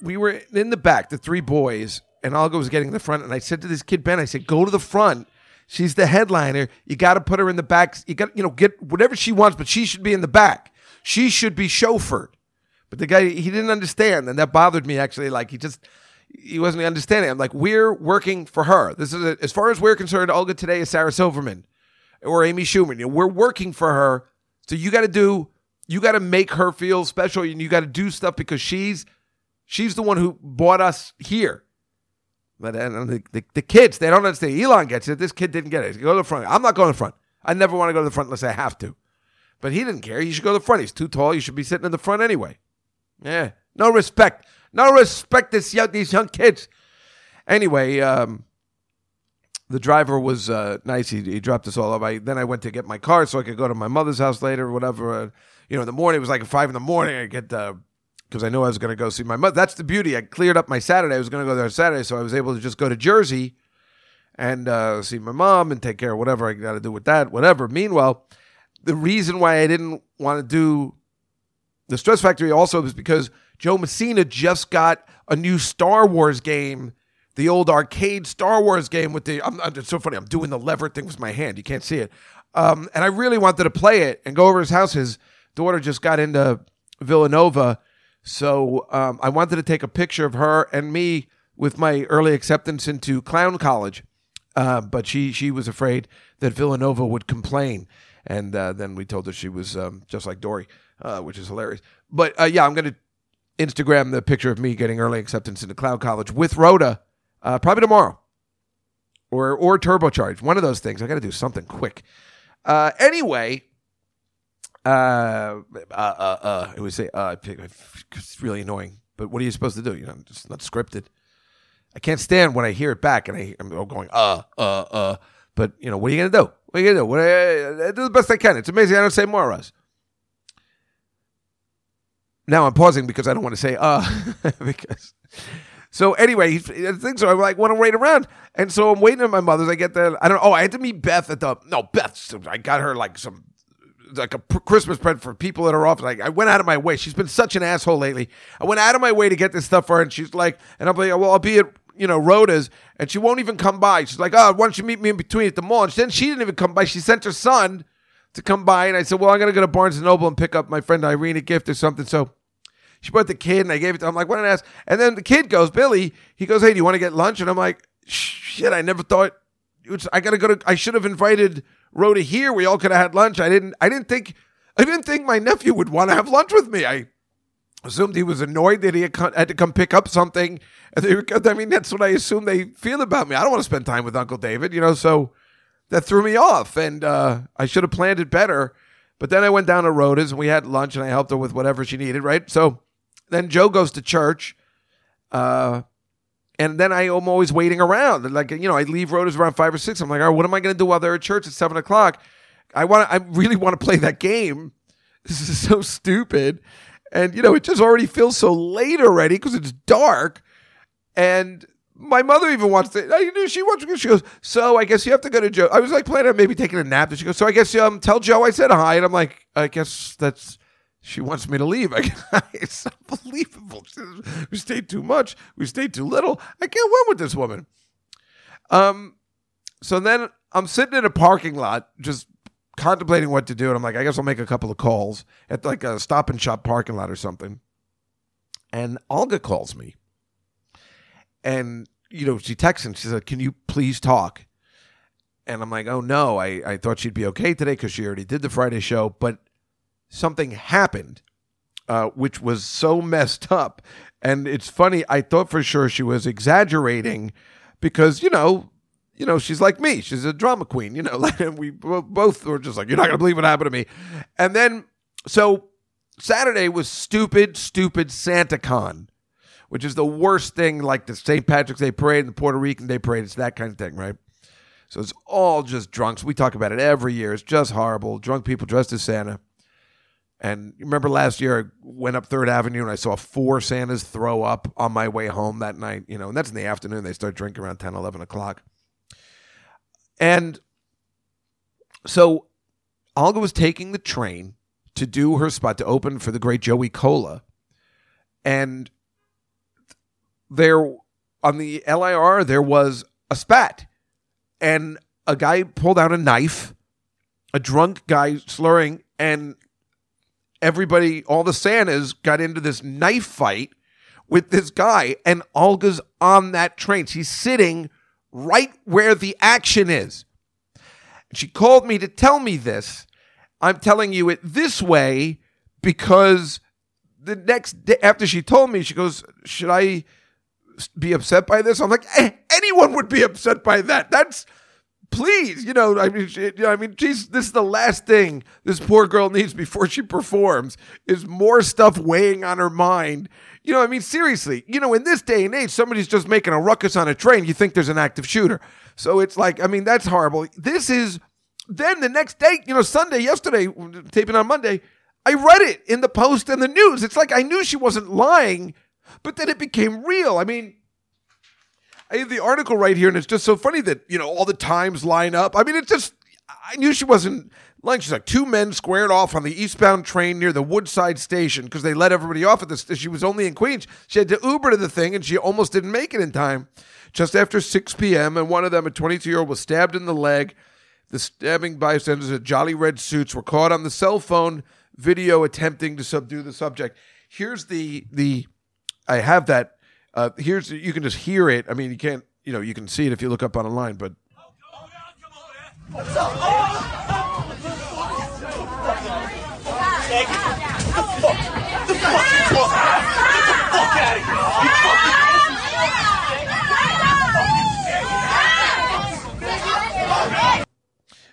we were in the back, the three boys, and Olga was getting in the front. And I said to this kid, Ben, I said, go to the front. She's the headliner. You got to put her in the back. You got, you know, get whatever she wants, but she should be in the back. She should be chauffeured. But the guy, he didn't understand. And that bothered me actually. Like, he just, he wasn't understanding. I'm like, we're working for her. This is, a, as far as we're concerned, Olga today is Sarah Silverman or Amy Schumer. You know, we're working for her. So you got to do, you got to make her feel special and you got to do stuff because she's, she's the one who brought us here. But uh, the, the, the kids, they don't understand. Elon gets it. This kid didn't get it. Go to the front. I'm not going to the front. I never want to go to the front unless I have to. But he didn't care. He should go to the front. He's too tall. You should be sitting in the front anyway. Yeah. No respect. No respect this young, these young kids. Anyway, um, the driver was uh, nice. He, he dropped us all off. I, then I went to get my car so I could go to my mother's house later or whatever. Uh, you know, in the morning, it was like five in the morning. I get, because I knew I was going to go see my mother. That's the beauty. I cleared up my Saturday. I was going to go there on Saturday, so I was able to just go to Jersey and uh, see my mom and take care of whatever I got to do with that, whatever. Meanwhile, the reason why I didn't want to do the Stress Factory also is because Joe Messina just got a new Star Wars game, the old arcade Star Wars game with the. I'm, it's so funny. I'm doing the lever thing with my hand. You can't see it. Um, and I really wanted to play it and go over his house. His daughter just got into Villanova. So um, I wanted to take a picture of her and me with my early acceptance into clown college. Uh, but she she was afraid that Villanova would complain. And uh, then we told her she was um, just like Dory, uh, which is hilarious. But uh, yeah, I'm going to Instagram the picture of me getting early acceptance into Cloud college with Rhoda uh, probably tomorrow or or turbocharged. One of those things. I got to do something quick. Uh, anyway, uh, uh, uh, uh, it would say, uh, it's really annoying. But what are you supposed to do? You know, it's not scripted. I can't stand when I hear it back and I, I'm going, uh, uh, uh. But, you know, what are you to do? What are you to do? What, I, I do the best I can. It's amazing I don't say Moras. Now I'm pausing because I don't want to say, uh, because So anyway, I think so. I like want to wait around, and so I'm waiting at my mother's. I get there. I don't. Oh, I had to meet Beth at the. No, Beth. I got her like some like a Christmas present for people at her office Like I went out of my way. She's been such an asshole lately. I went out of my way to get this stuff for her, and she's like, and I'm like, well, I'll be at you know Rhoda's, and she won't even come by. She's like, oh, why don't you meet me in between at the mall? And then she didn't even come by. She sent her son to come by, and I said, well, I'm gonna go to Barnes and Noble and pick up my friend Irene a gift or something. So. She brought the kid, and I gave it to him. I'm like, what an ass. And then the kid goes, Billy, he goes, hey, do you want to get lunch? And I'm like, shit, I never thought. It's, I gotta go to. I should have invited Rhoda here. We all could have had lunch. I didn't. I didn't think. I didn't think my nephew would want to have lunch with me. I assumed he was annoyed that he had, to come pick up something. I mean, that's what I assume they feel about me. I don't want to spend time with Uncle David, you know. So that threw me off, and uh, I should have planned it better. But then I went down to Rhoda's and we had lunch, and I helped her with whatever she needed. Right. So then Joe goes to church. Uh, and then I am always waiting around. Like, you know, I leave Rhoda's around five or six. I'm like, all right, what am I going to do while they're at church at seven o'clock? I want I really want to play that game. This is so stupid. And, you know, it just already feels so late already because it's dark. And my mother even wants to, she wants to. She goes, so I guess you have to go to Joe. I was like planning on maybe taking a nap. And she goes, so I guess um, tell Joe I said hi. And I'm like, I guess that's, she wants me to leave. I, it's unbelievable. We stayed too much. We stayed too little. I can't win with this woman. Um, so then I'm sitting in a parking lot, just contemplating what to do, and I'm like, I guess I'll make a couple of calls at like a Stop and Shop parking lot or something. And Olga calls me, and you know she texts and she said, "Can you please talk?" And I'm like, "Oh no, I I thought she'd be okay today because she already did the Friday show, but." Something happened uh, which was so messed up. And it's funny, I thought for sure she was exaggerating because, you know, you know, she's like me. She's a drama queen, you know, like we both were just like, you're not going to believe what happened to me. And then, so Saturday was stupid, stupid SantaCon, which is the worst thing, like the St. Patrick's Day parade and the Puerto Rican Day parade. It's that kind of thing, right? So it's all just drunks. We talk about it every year. It's just horrible. Drunk people dressed as Santa. And remember last year, I went up Third Avenue and I saw four Santas throw up on my way home that night. You know, and that's in the afternoon. They start drinking around 10, 11 o'clock. And so Olga was taking the train to do her spot to open for the great Joey Kola. And there on the LIRR, there was a spat. And a guy pulled out a knife, a drunk guy slurring, and everybody, all the Santas got into this knife fight with this guy, and Olga's on that train. She's sitting right where the action is. She called me to tell me this. I'm telling you it this way because the next day after she told me, she goes, Should I be upset by this? I'm like, "Eh, anyone would be upset by that. That's please, you know, I mean, she, you know, I mean, geez, this is the last thing this poor girl needs before she performs is more stuff weighing on her mind. You know, I mean, seriously, you know, in this day and age, somebody's just making a ruckus on a train. You think there's an active shooter. So it's like, I mean, that's horrible. This is then the next day, you know, Sunday, yesterday, taping on Monday, I read it in the post and the news. It's like I knew she wasn't lying, but then it became real. I mean, I have the article right here, and it's just so funny that you know all the times line up. I mean, it's just I knew she wasn't lying. She's like two men squared off on the eastbound train near the Woodside station because they let everybody off at this. She was only in Queens. She had to Uber to the thing, and she almost didn't make it in time. Just after 6 p.m., and one of them, a 22 year old, was stabbed in the leg. The stabbing bystanders in jolly red suits were caught on the cell phone video attempting to subdue the subject. Here's the the I have that. Uh, here's you can just hear it. I mean, you can't. You know, you can see it if you look up online, but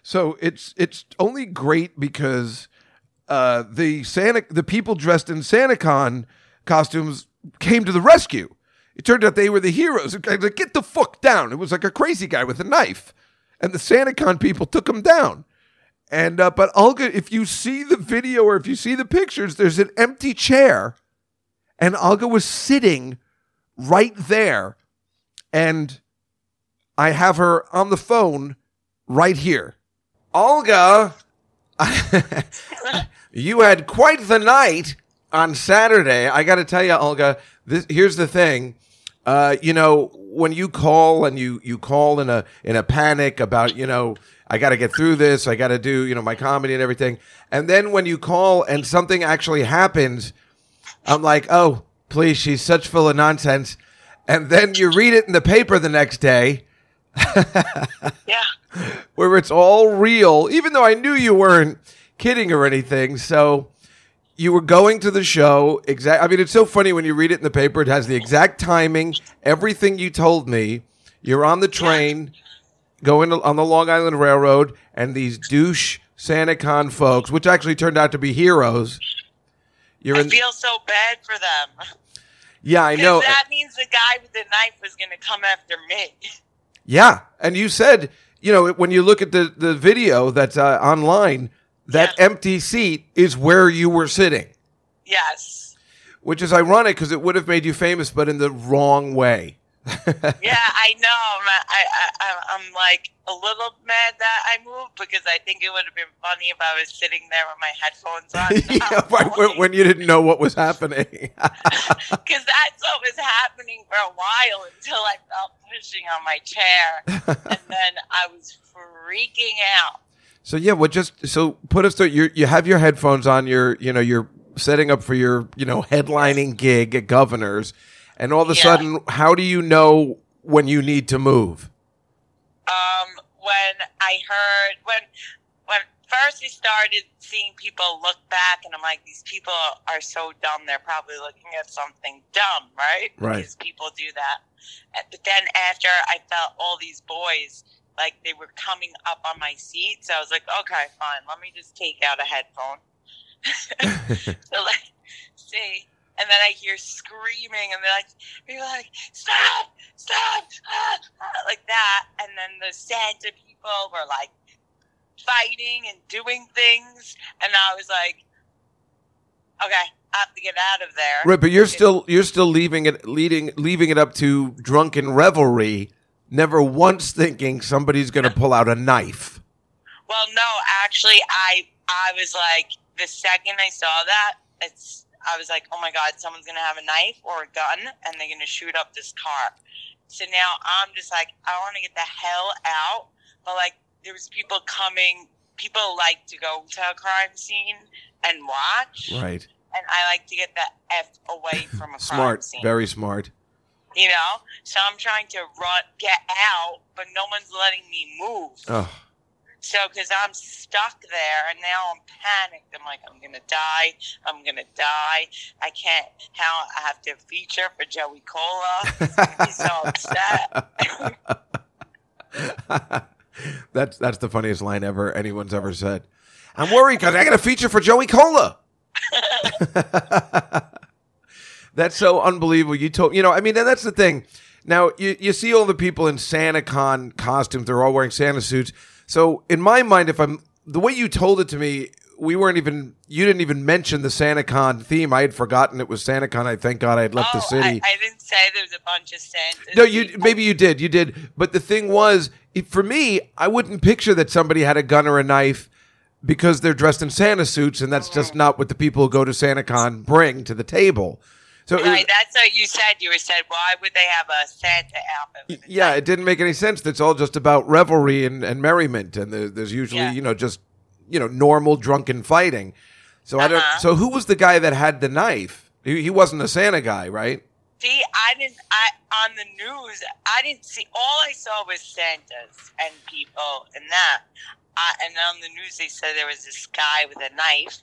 So it's it's only great because uh, the Santa the people dressed in SantaCon costumes came to the rescue. It turned out they were the heroes. Like, get the fuck down. It was like a crazy guy with a knife, and the SantaCon people took him down. And uh, but Olga, if you see the video or if you see the pictures, there's an empty chair, and Olga was sitting right there, and I have her on the phone right here. Olga, you had quite the night on Saturday. I got to tell you, Olga. This, here's the thing. Uh, you know, when you call and you you call in a in a panic about you know I got to get through this, I got to do you know my comedy and everything, and then when you call and something actually happens, I'm like, oh please, she's such full of nonsense, and then you read it in the paper the next day Yeah. where it's all real, even though I knew you weren't kidding or anything. So you were going to the show exact. I mean, it's so funny when you read it in the paper. It has the exact timing, everything you told me. You're on the train going to- on the Long Island Railroad, and these douche SantaCon folks, which actually turned out to be heroes. You're I in. feel so bad for them. Yeah, I know. that means the guy with the knife was going to come after me. Yeah, and you said, you know, when you look at the the video that's uh, online, that empty seat is where you were sitting, Yes. which is ironic because it would have made you famous, but in the wrong way. Yeah, I know. I'm, I, I, I'm like a little mad that I moved because I think it would have been funny if I was sitting there with my headphones on. yeah, right, when, when you didn't know what was happening. Because that's what was happening for a while until I felt pushing on my chair. and then I was freaking out. So yeah, what just so put us through. You you have your headphones on. You're you know you're setting up for your you know headlining gig at Governors, and all of a Yeah. sudden, how do you know when you need to move? um, when I heard when when first I started seeing people look back, and I'm like, these people are so dumb. They're probably looking at something dumb, right? Right. Because people do that. But then after I felt all these boys. Like they were coming up on my seat, so I was like, "Okay, fine. Let me just take out a headphone." so like, see, and then I hear screaming, and they're like, "People are like, stop, stop!" ah, ah," like that, and then the Santa people were like fighting and doing things, and I was like, "Okay, I have to get out of there." Right, but you're still you're still leaving it leading leaving it up to drunken revelry, never once thinking somebody's going to pull out a knife. Well, no, actually, I I was like the second I saw that, it's I was like, oh my god, someone's gonna have a knife or a gun, and they're gonna shoot up this car. So now I'm just like, I want to get the hell out, but like there was people coming. People like to go to a crime scene and watch, Right. and I like to get the f away from a crime Smart, very smart. You know, so I'm trying to run, get out, but no one's letting me move. Oh, So, because I'm stuck there and now I'm panicked. I'm like, I'm going to die. I'm going to die. I can't. How I have to feature for Joey Kola. He's going to be so upset. that's that's the funniest line ever anyone's ever said. I'm worried because I got a feature for Joey Kola. that's so unbelievable. You told you know. I mean, and that's the thing. Now you you see all the people in SantaCon costumes. They're all wearing Santa suits. So in my mind, if I'm the way you told it to me, we weren't even. You didn't even mention the SantaCon theme. I had forgotten it was SantaCon. I thank God I had left the oh, city. I, I didn't say there was a bunch of Santas. No, you maybe you did, you did. But the thing was, for me, I wouldn't picture that somebody had a gun or a knife because they're dressed in Santa suits, and that's just mm-hmm. not what the people who go to SantaCon bring to the table. So, it- that's what you said. You were said, why would they have a Santa outfit? yeah, it didn't make any sense. It's all just about revelry and, and merriment, and there, there's usually, Yeah. you know, just you know, normal drunken fighting. So I don't. Uh-huh. So who was the guy that had the knife? He, he wasn't a Santa guy, right? See, I didn't. I on the news, I didn't see. All I saw was Santas and people and that. I, and on the news, they said there was this guy with a knife.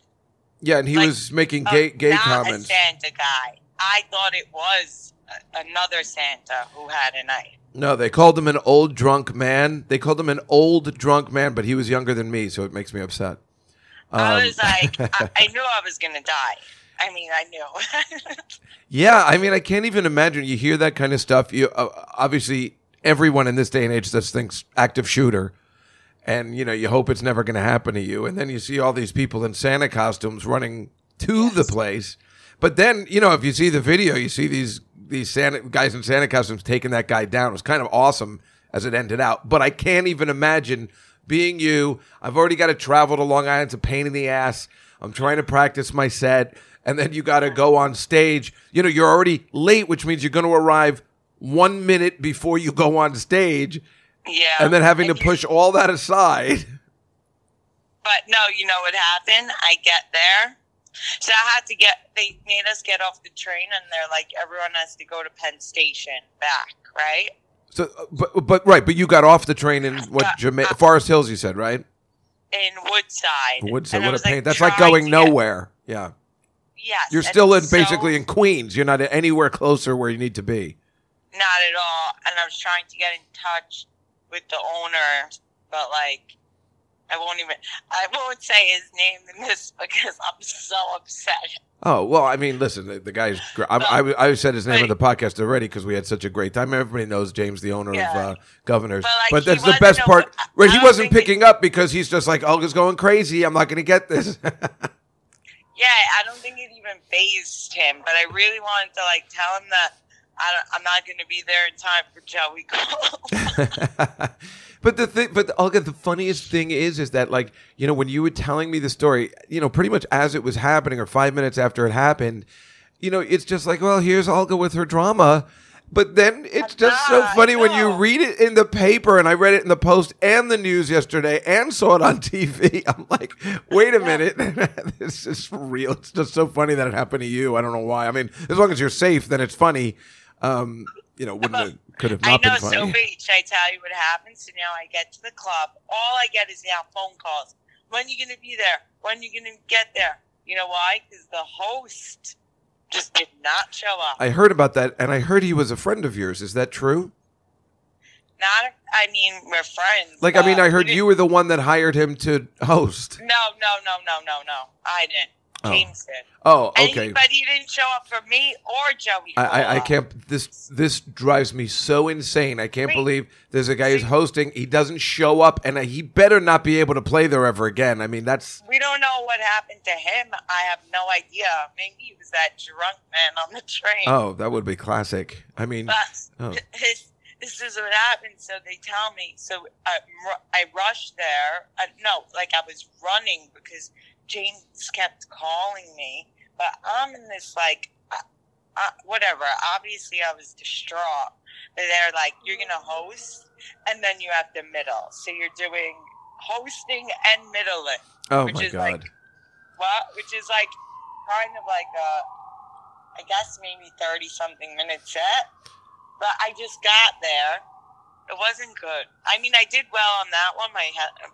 Yeah, and he Like, was making uh, gay gay not comments. a Santa guy. I thought it was another Santa who had a knife. No, they called him an old drunk man. They called him an old drunk man, but he was younger than me, so it makes me upset. I Um, was like, I, I knew I was gonna die. I mean, I knew. yeah, I mean, I can't even imagine. You hear that kind of stuff. You uh, obviously everyone in this day and age just thinks active shooter, and you know you hope it's never going to happen to you. And then you see all these people in Santa costumes running to the place. But then you know if you see the video, you see these these Santa guys in Santa costumes taking that guy down. It was kind of awesome as it ended out. But I can't even imagine being you. I've already got to travel to Long Island. It's a pain in the ass. I'm trying to practice my set, and then you got to go on stage. You know, you're already late, which means you're going to arrive one minute before you go on stage, Yeah. and then having to push all that aside. But no, you know what happened? I get there. So I had to get, they made us get off the train and they're like, everyone has to go to Penn Station back, right? So, uh, but but right, but you got off the train in what Yeah. Jama- Forest Hills, you said, right? In Woodside. Woodside. And What a pain. That's like going to get- nowhere. Yeah, yes. you're still in so- basically in Queens. You're not anywhere closer where you need to be. Not at all. And I was trying to get in touch with the owner, but like, I won't even, I won't say his name in this because I'm so upset. Oh well, I mean, listen, the, the guy's. Gr- I, I, I said his name on the podcast already because we had such a great time. Everybody knows James, the owner Yeah. of uh, Governors. But, like, but that's the best part. I- Right, he wasn't think picking up because he's just like Olga's going crazy. I'm not going to get this. Yeah, I don't think it even phased him, but I really wanted to like tell him that I I'm not going to be there in time for Joey Cole. but the thing, but Olga, the funniest thing is, is that like you know when you were telling me the story, you know, pretty much as it was happening or five minutes after it happened, you know, it's just like, well, here's Olga with her drama. But then it's just so funny when you read it in the paper, and I read it in the Post and the news yesterday, and saw it on TV. I'm like, wait a minute, this is real. It's just so funny that it happened to you. I don't know why. I mean, as long as you're safe, then it's funny. Um, you know, wouldn't have, could have I not know been funny. I know so big. Should I tell you what happened? So now I get to the club. All I get is now phone calls. When are you going to be there? When are you going to get there? You know why? Because the host just did not show up. I heard about that, and I heard he was a friend of yours. Is that true? Not, I mean, we're friends. Like, I mean, I heard you were the one that hired him to host. No, no, no, no, no, no. I didn't. Oh. Did. Oh, okay. he, but he didn't show up for me or Joey. I, I, I can't. This this drives me so insane. I can't Wait. believe there's a guy who's hosting. He doesn't show up, and he better not be able to play there ever again. I mean, that's We don't know what happened to him. I have no idea. Maybe he was that drunk man on the train. oh, that would be classic. I mean, oh. his, this is what happened. So they tell me. So I, I rushed there. Uh, no, like I was running because James kept calling me. But I'm in this like, uh, uh, whatever. Obviously, I was distraught. But they're like, you're gonna host, and then you have the middle. So you're doing hosting and middling. oh which my is god. like- What? Which is like kind of like a, I guess maybe thirty something minute set. But I just got there. It wasn't good. I mean, I did well on that one. My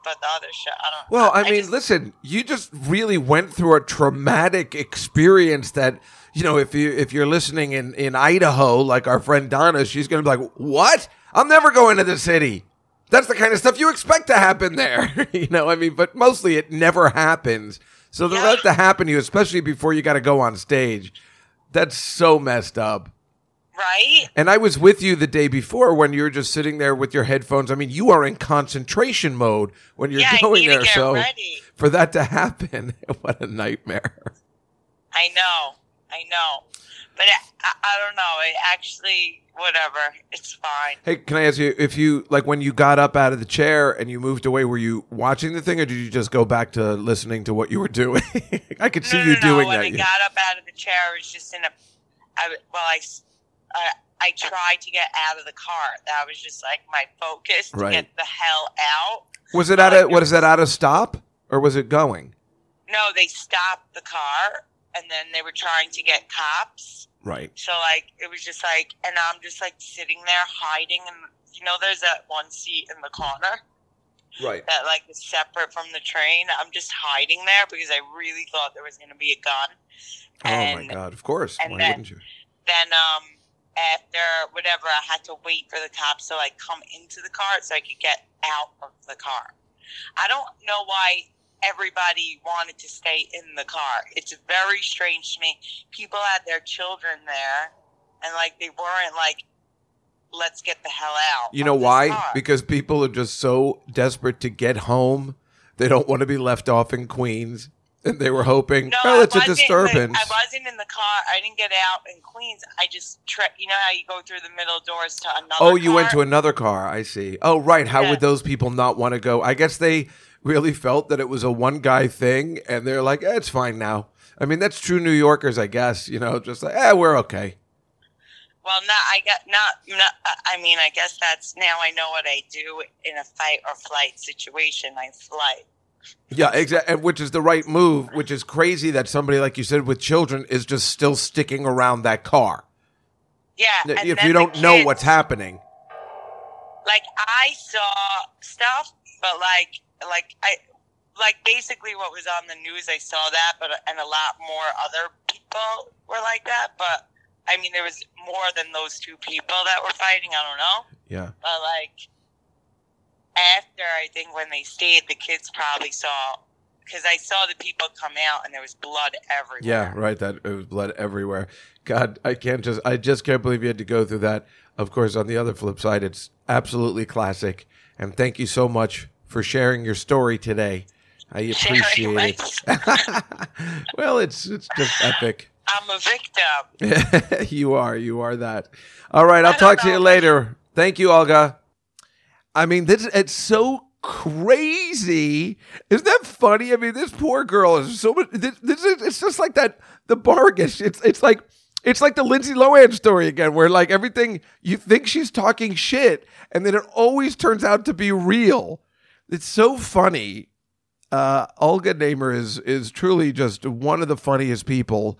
but the other show, I don't. Know. Well, I, mean, just- listen, you just really went through a traumatic experience that you know, if you if you're listening in in Idaho, like our friend Donna, she's going to be like, "What? I'm never going to the city." That's the kind of stuff you expect to happen there, you know. I mean, but mostly it never happens. So for Yeah. that to happen to you, especially before you got to go on stage, that's so messed up. Right? And I was with you the day before when you were just sitting there with your headphones. I mean, you are in concentration mode when you're yeah, going there. so ready. for that to happen, what a nightmare. I know, I know, but I, I, don't know. It actually, whatever. It's fine. Hey, can I ask you if you like when you got up out of the chair and you moved away, were you watching the thing or did you just go back to listening to what you were doing? I could see no, you no, doing no. When that. I got up out of the chair, I was just in a. I, well, I, I, I tried to get out of the car. That was just like my focus to Right. get the hell out. was it out of what is that out of stop or was it going? No, they stopped the car, and then they were trying to get cops. Right. So like it was just like, and I'm just like sitting there hiding, and you know, there's that one seat in the corner Right. that like is separate from the train. I'm just hiding there because I really thought there was going to be a gun. Oh my god, of course. and Why then- wouldn't you? then um after whatever I had to wait for the cops to like come into the car so I could get out of the car. I don't know why everybody wanted to stay in the car. It's very strange to me. People had their children there and like they weren't like let's get the hell out. You know why? car. Because people are just so desperate to get home. They don't want to be left off in Queens. And they were hoping, No, well, I it's a disturbance. I wasn't in the car. I didn't get out in Queens. I just, you know how you go through the middle doors to another. Oh, you went to another car. I see. Oh, right. How Yeah. would those people not want to go? I guess they really felt that it was a one guy thing, and they're like, eh, "It's fine now." I mean, that's true New Yorkers, I guess. You know, just like, "Eh, we're okay." Well, not I got not not. I mean, I guess that's now I know what I do in a fight or flight situation. I flight. Yeah, exactly. Which is the right move. Which is crazy that somebody like you said with children is just still sticking around that car. Yeah. if you don't know what's happening. like I saw stuff, but like like I like basically what was on the news. I saw that, but and a lot more other people were like that. But I mean, there was more than those two people that were fighting. I don't know, Yeah. but like after I think when they stayed, the kids probably saw because I saw the people come out and there was blood everywhere. Yeah, right. That it was blood everywhere. God, I can't just I just can't believe you had to go through that. Of course, on the other flip side, it's absolutely classic. And thank you so much for sharing your story today. I appreciate it. well, it's it's just epic. I'm a victim. you are, you are that. All right, I'll talk to you later. Thank you, Olga. I mean, this it's so crazy. Isn't that funny? I mean, this poor girl is so much. This, this is it's just like that. The Bargish. It's it's like it's like the Lindsay Lohan story again, where like everything you think she's talking shit, and then it always turns out to be real. It's so funny. Uh, Olga Namer is is truly just one of the funniest people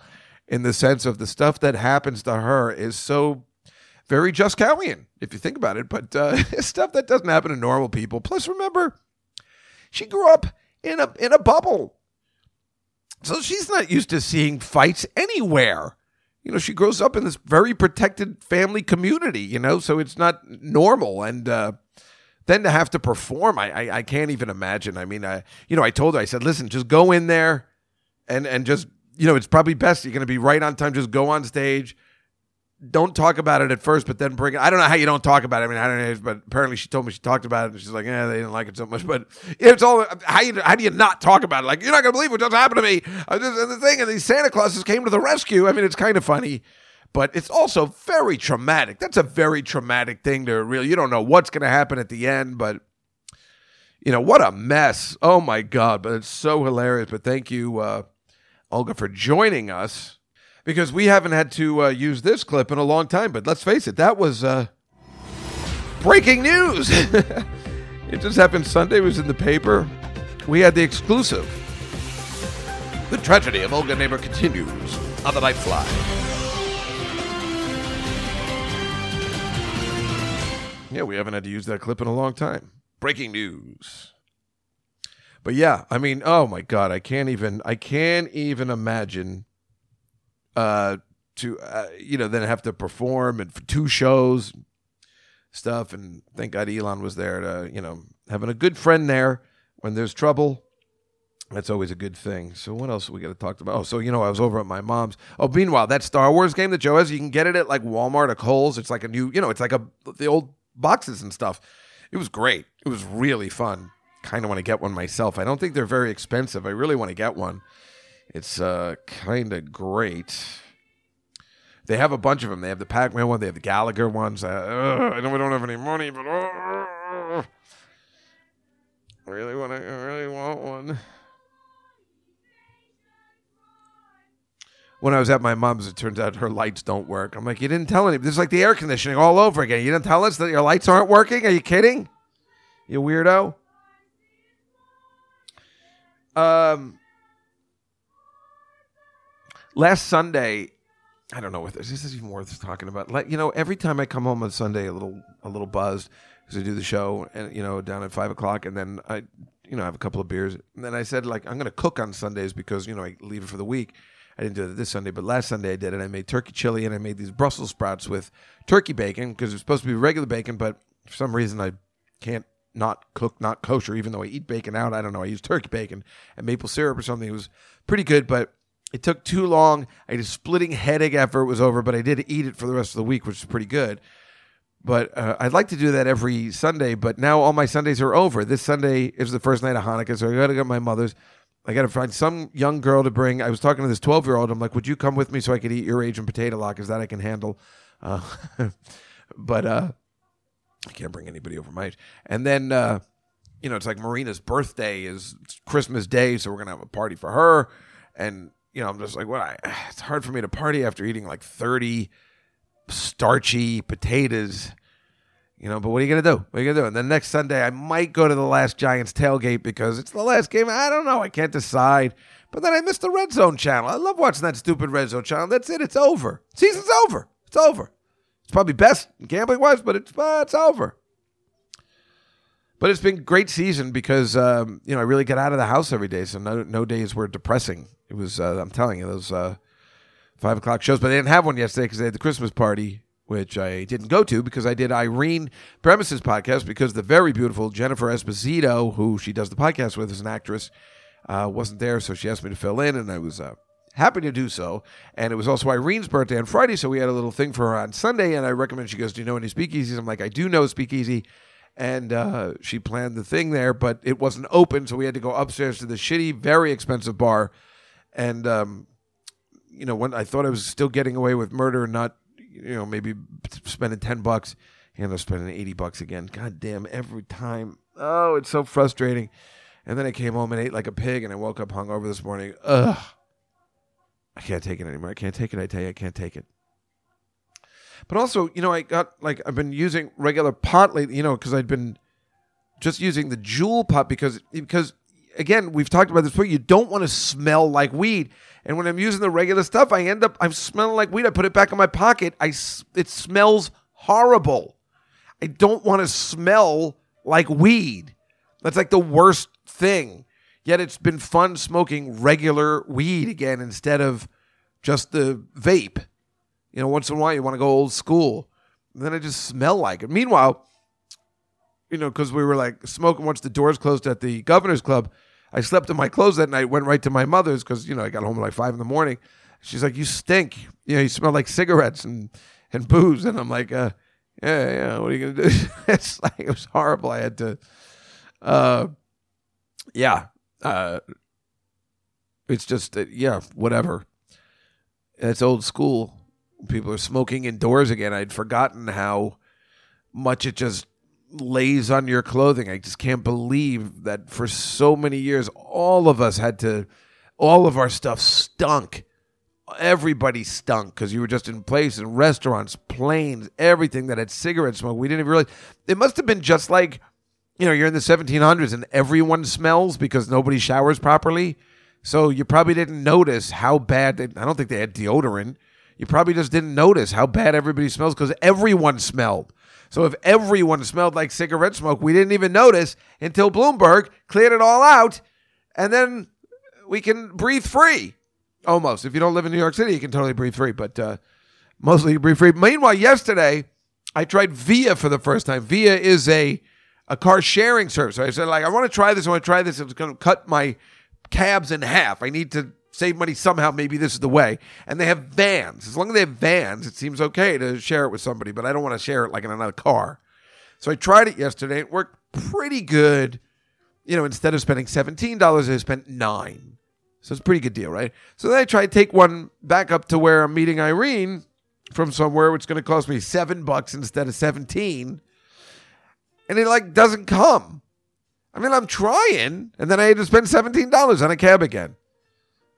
in the sense of the stuff that happens to her is so very just Cowian, if you think about it. But uh, stuff that doesn't happen to normal people. Plus, remember, she grew up in a in a bubble, so she's not used to seeing fights anywhere. You know, she grows up in this very protected family community. You know, so it's not normal and. Uh, then to have to perform, I, I I can't even imagine. I mean, I you know, I told her, I said, listen, just go in there, and and just you know, it's probably best you're going to be right on time. Just go on stage. Don't talk about it at first, but then bring it. I don't know how you don't talk about it. I mean, I don't know, but apparently she told me she talked about it, and she's like, "Yeah, they didn't like it so much." But it's all how you how do you not talk about it? Like you're not to believe what just happened to me. Just, and the thing, and these Santa Clauses came to the rescue. I mean, it's kind of funny, but it's also very traumatic. That's a very traumatic thing to really. You don't know what's to happen at the end, but you know what a mess. Oh my god! But it's so hilarious. But thank you, uh, Olga, for joining us because we haven't had to uh, use this clip in a long time. But let's face it, that was uh, breaking news. it just happened Sunday. It was in the paper. We had the exclusive. The tragedy of Olga Namer continues on the Night Fly. Yeah, we haven't had to use that clip in a long time. Breaking news. But yeah, I mean, oh my god, I can't even I can't even imagine uh to uh, you know then have to perform and for two shows stuff and thank God Elon was there to, you know, having a good friend there when there's trouble. That's always a good thing. So what else we got to talk about? Oh, so you know, I was over at my mom's. Oh, meanwhile, that Star Wars game that Joe has, you can get it at like Walmart or Kohl's. It's like a new, you know, it's like a the old boxes and stuff. It was great. It was really fun. Kind of want to get one myself. I don't think they're very expensive. I really want to get one. It's uh kind of great. They have a bunch of them. They have the Pac-Man one. They have the Galaga ones. Uh, ugh, I know we don't have any money, but uh, I really want. I really want one. When I was at my mom's, it turns out her lights don't work. I'm like, you didn't tell anybody. This is like the air conditioning all over again. You didn't tell us that your lights aren't working. Are you kidding? You weirdo. Um, last Sunday, I don't know what this, this is even worth talking about. Like, you know, every time I come home on Sunday, a little a little buzzed because I do the show and you know down at five o'clock, and then I you know have a couple of beers, and then I said like I'm going to cook on Sundays because you know I leave it for the week. I didn't do it this Sunday, but last Sunday I did it. I made turkey chili and I made these Brussels sprouts with turkey bacon because it's supposed to be regular bacon, but for some reason I can't not cook not kosher, even though I eat bacon out. I don't know. I use turkey bacon and maple syrup or something. It was pretty good, but it took too long. I had a splitting headache after it was over, but I did eat it for the rest of the week, which is pretty good. But uh, I'd like to do that every Sunday, but now all my Sundays are over. This Sunday is the first night of Hanukkah, so I got to go to my mother's. I got to find some young girl to bring. I was talking to this 12 year old. I'm like, would you come with me so I could eat your Asian potato lock? Is that I can handle? Uh, but uh, I can't bring anybody over my age. And then, uh, you know, it's like Marina's birthday is Christmas Day, so we're gonna have a party for her. And you know, I'm just like, what? I, it's hard for me to party after eating like 30 starchy potatoes. You know, but what are you gonna do? What are you gonna do? And then next Sunday, I might go to the last Giants tailgate because it's the last game. I don't know. I can't decide. But then I missed the Red Zone channel. I love watching that stupid Red Zone channel. That's it. It's over. Season's over. It's over. It's probably best gambling wise, but it's uh, it's over. But it's been great season because um, you know I really get out of the house every day, so no no days were depressing. It was uh, I'm telling you those uh, five o'clock shows, but they didn't have one yesterday because they had the Christmas party, which I didn't go to because I did Irene Bremis's podcast because the very beautiful Jennifer Esposito, who she does the podcast with, is an actress, uh, wasn't there, so she asked me to fill in, and I was uh, happy to do so. And it was also Irene's birthday on Friday, so we had a little thing for her on Sunday. And I recommend she goes, "Do you know any speakeasies?" I'm like, "I do know speakeasy." And uh, she planned the thing there, but it wasn't open, so we had to go upstairs to the shitty, very expensive bar. And um, you know, when I thought I was still getting away with murder, and not you know maybe spending ten bucks, ended up spending eighty bucks again. God damn, every time. Oh, it's so frustrating. And then I came home and ate like a pig, and I woke up hungover this morning. Ugh. I can't take it anymore. I can't take it. I tell you, I can't take it. But also, you know, I got like I've been using regular pot lately, you know, because I'd been just using the jewel pot because because again we've talked about this before. You don't want to smell like weed, and when I'm using the regular stuff, I end up I'm smelling like weed. I put it back in my pocket. I it smells horrible. I don't want to smell like weed. That's like the worst thing. Yet it's been fun smoking regular weed again instead of just the vape. You know, once in a while you want to go old school. And then I just smell like it. Meanwhile, you know, because we were like smoking once the doors closed at the governor's club, I slept in my clothes that night, went right to my mother's because, you know, I got home at like five in the morning. She's like, You stink. You know, you smell like cigarettes and, and booze. And I'm like, uh, yeah, yeah, what are you gonna do? it's like it was horrible. I had to uh yeah. Uh it's just uh, yeah, whatever. It's old school. People are smoking indoors again. I'd forgotten how much it just lays on your clothing. I just can't believe that for so many years all of us had to all of our stuff stunk. Everybody stunk because you were just in places, restaurants, planes, everything that had cigarette smoke. We didn't even realize it must have been just like you know, you're in the 1700s and everyone smells because nobody showers properly. So you probably didn't notice how bad. They, I don't think they had deodorant. You probably just didn't notice how bad everybody smells because everyone smelled. So if everyone smelled like cigarette smoke, we didn't even notice until Bloomberg cleared it all out, and then we can breathe free. Almost. If you don't live in New York City, you can totally breathe free, but uh, mostly you breathe free. Meanwhile, yesterday I tried Via for the first time. Via is a a car sharing service. I said, like, I want to try this. I want to try this. It's going to cut my cabs in half. I need to save money somehow. Maybe this is the way. And they have vans. As long as they have vans, it seems okay to share it with somebody, but I don't want to share it like in another car. So I tried it yesterday. It worked pretty good. You know, instead of spending $17, I spent nine. So it's a pretty good deal, right? So then I tried to take one back up to where I'm meeting Irene from somewhere, which is going to cost me seven bucks instead of 17 and it like doesn't come. I mean, I'm trying, and then I had to spend seventeen dollars on a cab again.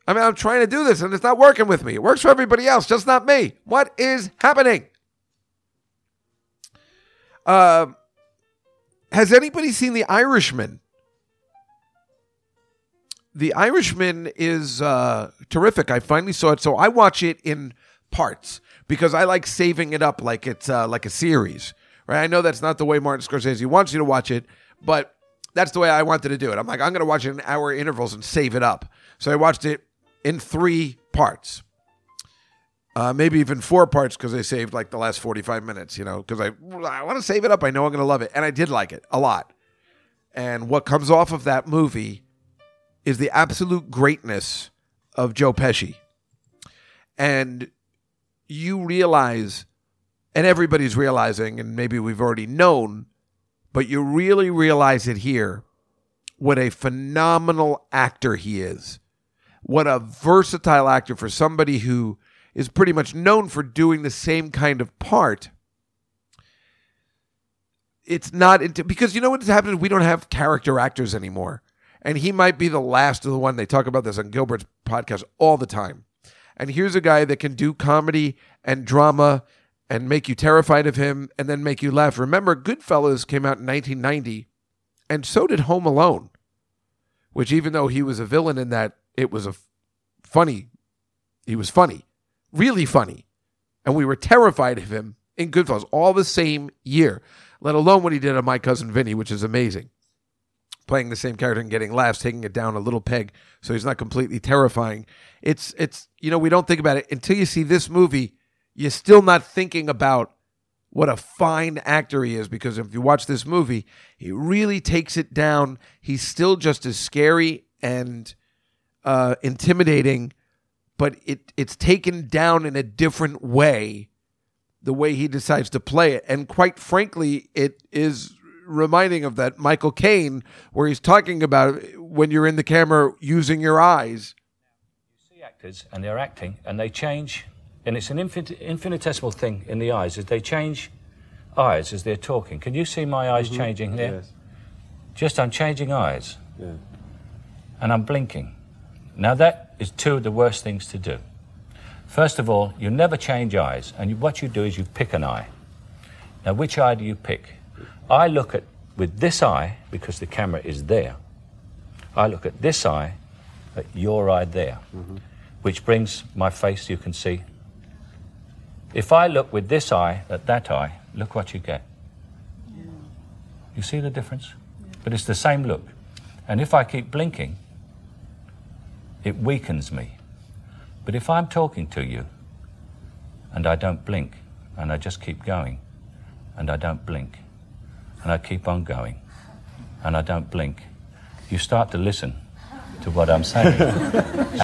I mean, I'm trying to do this, and it's not working with me. It works for everybody else, just not me. What is happening? Uh, has anybody seen The Irishman? The Irishman is uh, terrific. I finally saw it, so I watch it in parts because I like saving it up like it's uh, like a series. Right? I know that's not the way Martin Scorsese wants you to watch it, but that's the way I wanted to do it. I'm like, I'm going to watch it in hour intervals and save it up. So I watched it in three parts. Uh, maybe even four parts because I saved like the last 45 minutes, you know, because I, I want to save it up. I know I'm going to love it. And I did like it a lot. And what comes off of that movie is the absolute greatness of Joe Pesci. And you realize and everybody's realizing, and maybe we've already known, but you really realize it here what a phenomenal actor he is. What a versatile actor for somebody who is pretty much known for doing the same kind of part. It's not into, because you know what's happened? We don't have character actors anymore. And he might be the last of the one. They talk about this on Gilbert's podcast all the time. And here's a guy that can do comedy and drama and make you terrified of him and then make you laugh. Remember, Goodfellas came out in 1990, and so did Home Alone, which, even though he was a villain in that, it was a f- funny. He was funny, really funny. And we were terrified of him in Goodfellas all the same year, let alone what he did on My Cousin Vinny, which is amazing. Playing the same character and getting laughs, taking it down a little peg so he's not completely terrifying. It's, it's, you know, we don't think about it until you see this movie you're still not thinking about what a fine actor he is because if you watch this movie, he really takes it down. He's still just as scary and uh, intimidating, but it it's taken down in a different way. The way he decides to play it, and quite frankly, it is reminding of that Michael Caine, where he's talking about when you're in the camera using your eyes. You see actors and they're acting and they change and it's an infin- infinitesimal thing in the eyes as they change eyes as they're talking can you see my eyes changing there Yes. just i'm changing eyes Yeah. and i'm blinking now that is two of the worst things to do first of all you never change eyes and what you do is you pick an eye now which eye do you pick i look at with this eye because the camera is there i look at this eye at your eye there mm-hmm. which brings my face you can see. If I look with this eye at that eye, look what you get. You see the difference? But it's the same look. And if I keep blinking, it weakens me. But if I'm talking to you and I don't blink and I just keep going and I don't blink and I keep on going and I don't blink, you start to listen to what I'm saying.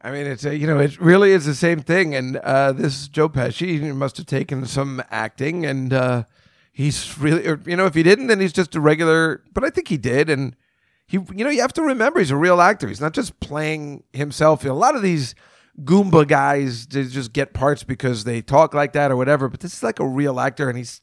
I mean, it's a, you know, it really is the same thing. And uh, this Joe Pesci must have taken some acting, and uh, he's really, or, you know, if he didn't, then he's just a regular. But I think he did, and he, you know, you have to remember he's a real actor. He's not just playing himself. A lot of these Goomba guys they just get parts because they talk like that or whatever. But this is like a real actor, and he's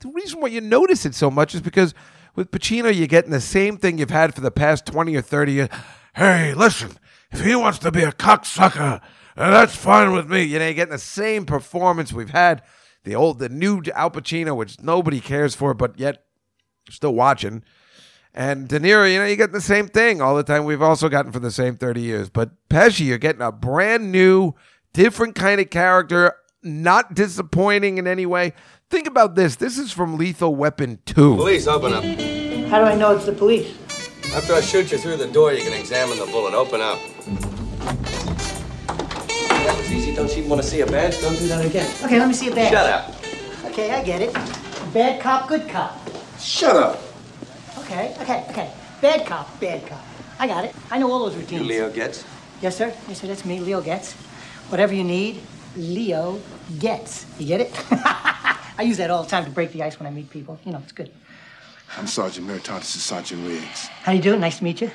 the reason why you notice it so much is because with Pacino, you're getting the same thing you've had for the past 20 or 30 years. Hey, listen, if he wants to be a cocksucker, that's fine with me. You know, you're getting the same performance we've had. The old, the new Al Pacino, which nobody cares for, but yet still watching. And De Niro, you know, you get the same thing all the time. We've also gotten for the same 30 years. But Pesci, you're getting a brand new, different kind of character, not disappointing in any way. Think about this. This is from Lethal Weapon 2. Police, open up. How do I know it's the police? After I shoot you through the door, you can examine the bullet. Open up. That was easy. Don't you want to see a badge? Don't do that again. Okay, let me see a badge. Shut up. Okay, I get it. Bad cop, good cop. Shut up. Okay, okay, okay. Bad cop, bad cop. I got it. I know all those You routines. Leo gets. Yes, sir. Yes, sir. That's me, Leo Getz. Whatever you need, Leo gets. You get it? I use that all the time to break the ice when I meet people. You know, it's good. I'm Sergeant Murtaugh. This is Sergeant Riggs. How you doing? Nice to meet you.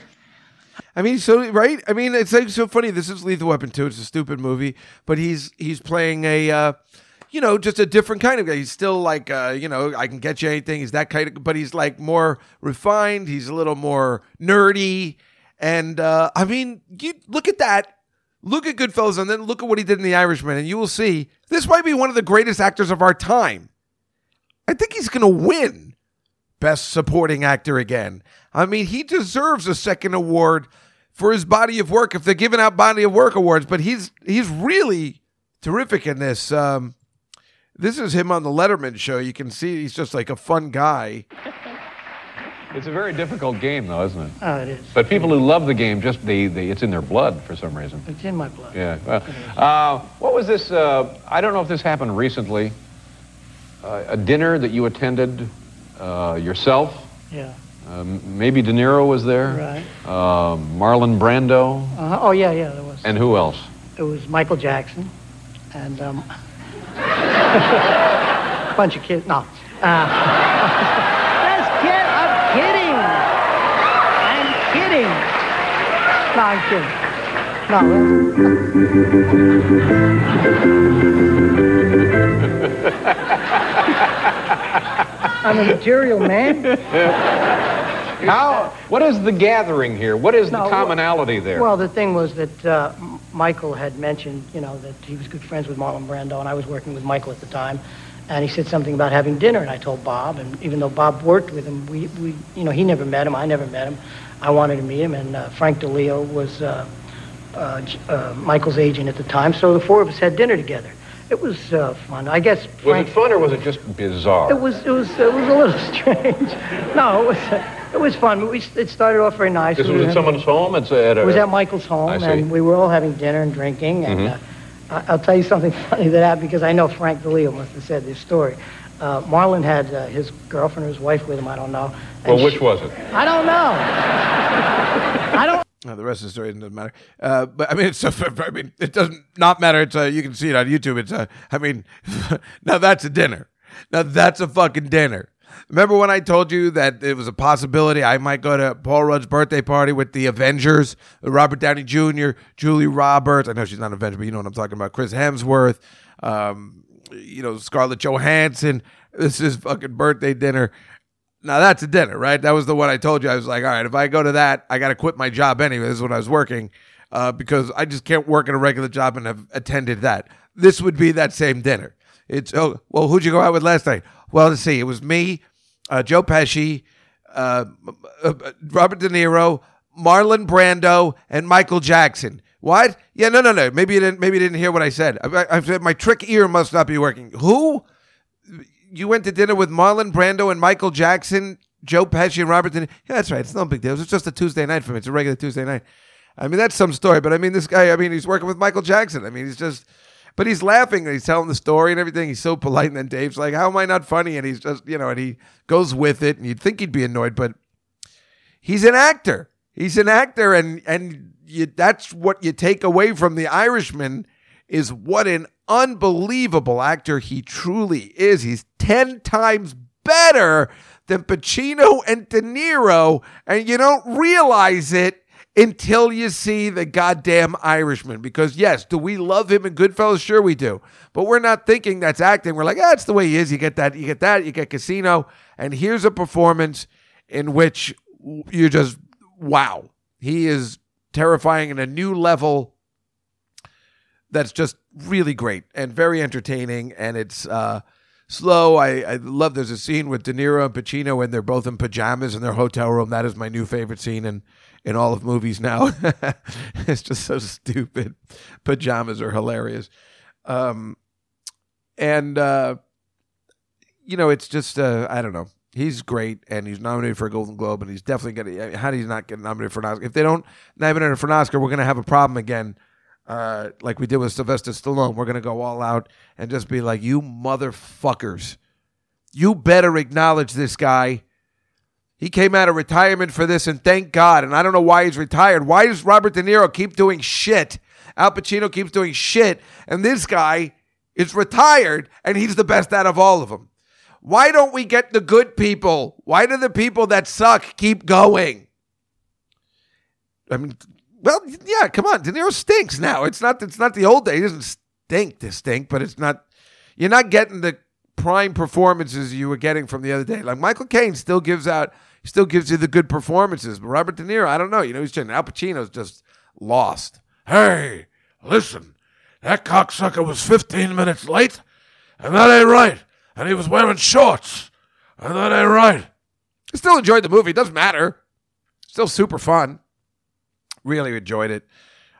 I mean, so right? I mean, it's like so funny. This is Lethal Weapon 2. It's a stupid movie, but he's he's playing a uh, you know, just a different kind of guy. He's still like uh, you know, I can get you anything. He's that kind of but he's like more refined, he's a little more nerdy. And uh I mean, you look at that. Look at Goodfellas and then look at what he did in The Irishman and you will see this might be one of the greatest actors of our time. I think he's going to win Best Supporting Actor again. I mean, he deserves a second award for his body of work if they're giving out body of work awards. But he's he's really terrific in this. Um, this is him on the Letterman show. You can see he's just like a fun guy. It's a very difficult game, though, isn't it? Oh, it is. But people who love the game, just the, the it's in their blood for some reason. It's in my blood. Yeah. Well, uh, what was this? Uh, I don't know if this happened recently. Uh, a dinner that you attended uh, yourself. Yeah. Um, maybe De Niro was there. Right. Uh, Marlon Brando. Uh, oh, yeah, yeah, there was. And who else? It was Michael Jackson and um, a Bunch of kids. No. Uh, just kid. I'm kidding. I'm kidding. No, I'm kidding. No. I'm a material man. How? What is the gathering here? What is the No, commonality there? Well, the thing was that uh, Michael had mentioned, you know, that he was good friends with Marlon Brando, and I was working with Michael at the time. And he said something about having dinner, and I told Bob, and even though Bob worked with him, we, we you know, he never met him, I never met him. I wanted to meet him, and uh, Frank DiLeo was uh, uh, uh, Michael's agent at the time, so the four of us had dinner together. It was uh, fun. I guess was it fun or was it just bizarre? It was it was it was a little strange. No, it was it was fun. We, it started off very nice. This We was at someone's home. It's at a, it was at Michael's home, and we were all having dinner and drinking. And Mhm. uh, I- I'll tell you something funny that happened because I know Frank DiLeo must have said this story. Uh, Marlon had uh, his girlfriend or his wife with him. I don't know. Well, which she- was it? I don't know. I don't. The rest of the story doesn't matter. Uh, but I mean, it's. I mean, it doesn't not matter. It's. Uh, you can see it on YouTube. It's. Uh, I mean, now that's a dinner. Now that's a fucking dinner. Remember when I told you that it was a possibility I might go to Paul Rudd's birthday party with the Avengers, Robert Downey Jr., Julie Roberts. I know she's not an Avenger, but you know what I'm talking about. Chris Hemsworth, um, you know Scarlett Johansson. This is fucking birthday dinner. Now that's a dinner, right? That was the one I told you. I was like, all right, if I go to that, I got to quit my job anyway. This is when I was working uh, because I just can't work in a regular job and have attended that. This would be that same dinner. It's oh well, who'd you go out with last night? Well, let's see. It was me, uh, Joe Pesci, uh, uh, Robert De Niro, Marlon Brando, and Michael Jackson. What? Yeah, no, no, no. Maybe you didn't. Maybe you didn't hear what I said. I, I said my trick ear must not be working. Who? You went to dinner with Marlon Brando and Michael Jackson, Joe Pesci and Robert De Niro. Yeah, that's right. It's no big deal. It's just a Tuesday night for me. It's a regular Tuesday night. I mean, that's some story, but I mean, this guy, I mean, he's working with Michael Jackson. I mean, he's just, but he's laughing and he's telling the story and everything. He's so polite. And then Dave's like, how am I not funny? And he's just, you know, and he goes with it. And you'd think he'd be annoyed, but he's an actor. He's an actor. And, and you, that's what you take away from the Irishman is what an unbelievable actor he truly is. He's 10 times better than Pacino and De Niro, and you don't realize it until you see the goddamn Irishman. Because, yes, do we love him in Goodfellas? Sure, we do. But we're not thinking that's acting. We're like, ah, that's the way he is. You get that, you get that, you get Casino. And here's a performance in which you just, wow. He is terrifying in a new level that's just really great and very entertaining and it's uh slow. I i love there's a scene with de niro and pacino and they're both in pajamas in their hotel room. That is my new favorite scene in in all of movies now. It's just so stupid. Pajamas are hilarious. Um and uh you know it's just uh i don't know. He's great, and he's nominated for a Golden Globe, and he's definitely going to. How do you not get nominated for an Oscar? If they don't nominate him for an Oscar, we're going to have a problem again uh, like we did with Sylvester Stallone. We're going to go all out and just be like, you motherfuckers. You better acknowledge this guy. He came out of retirement for this, and thank God. And I don't know why he's retired. Why does Robert De Niro keep doing shit? Al Pacino keeps doing shit, and this guy is retired, and he's the best out of all of them. Why don't we get the good people? Why do the people that suck keep going? I mean, well, yeah, come on. De Niro stinks now. It's not. It's not the old days. He doesn't stink to stink, but it's not. You're not getting the prime performances you were getting from the other day. Like Michael Caine still gives out. Still gives you the good performances, but Robert De Niro, I don't know. You know, he's just Al Pacino's just lost. Hey, listen, that cocksucker was 15 minutes late, and that ain't right. And he was wearing shorts, and that ain't right. I still enjoyed the movie. It doesn't matter. Still super fun. Really enjoyed it.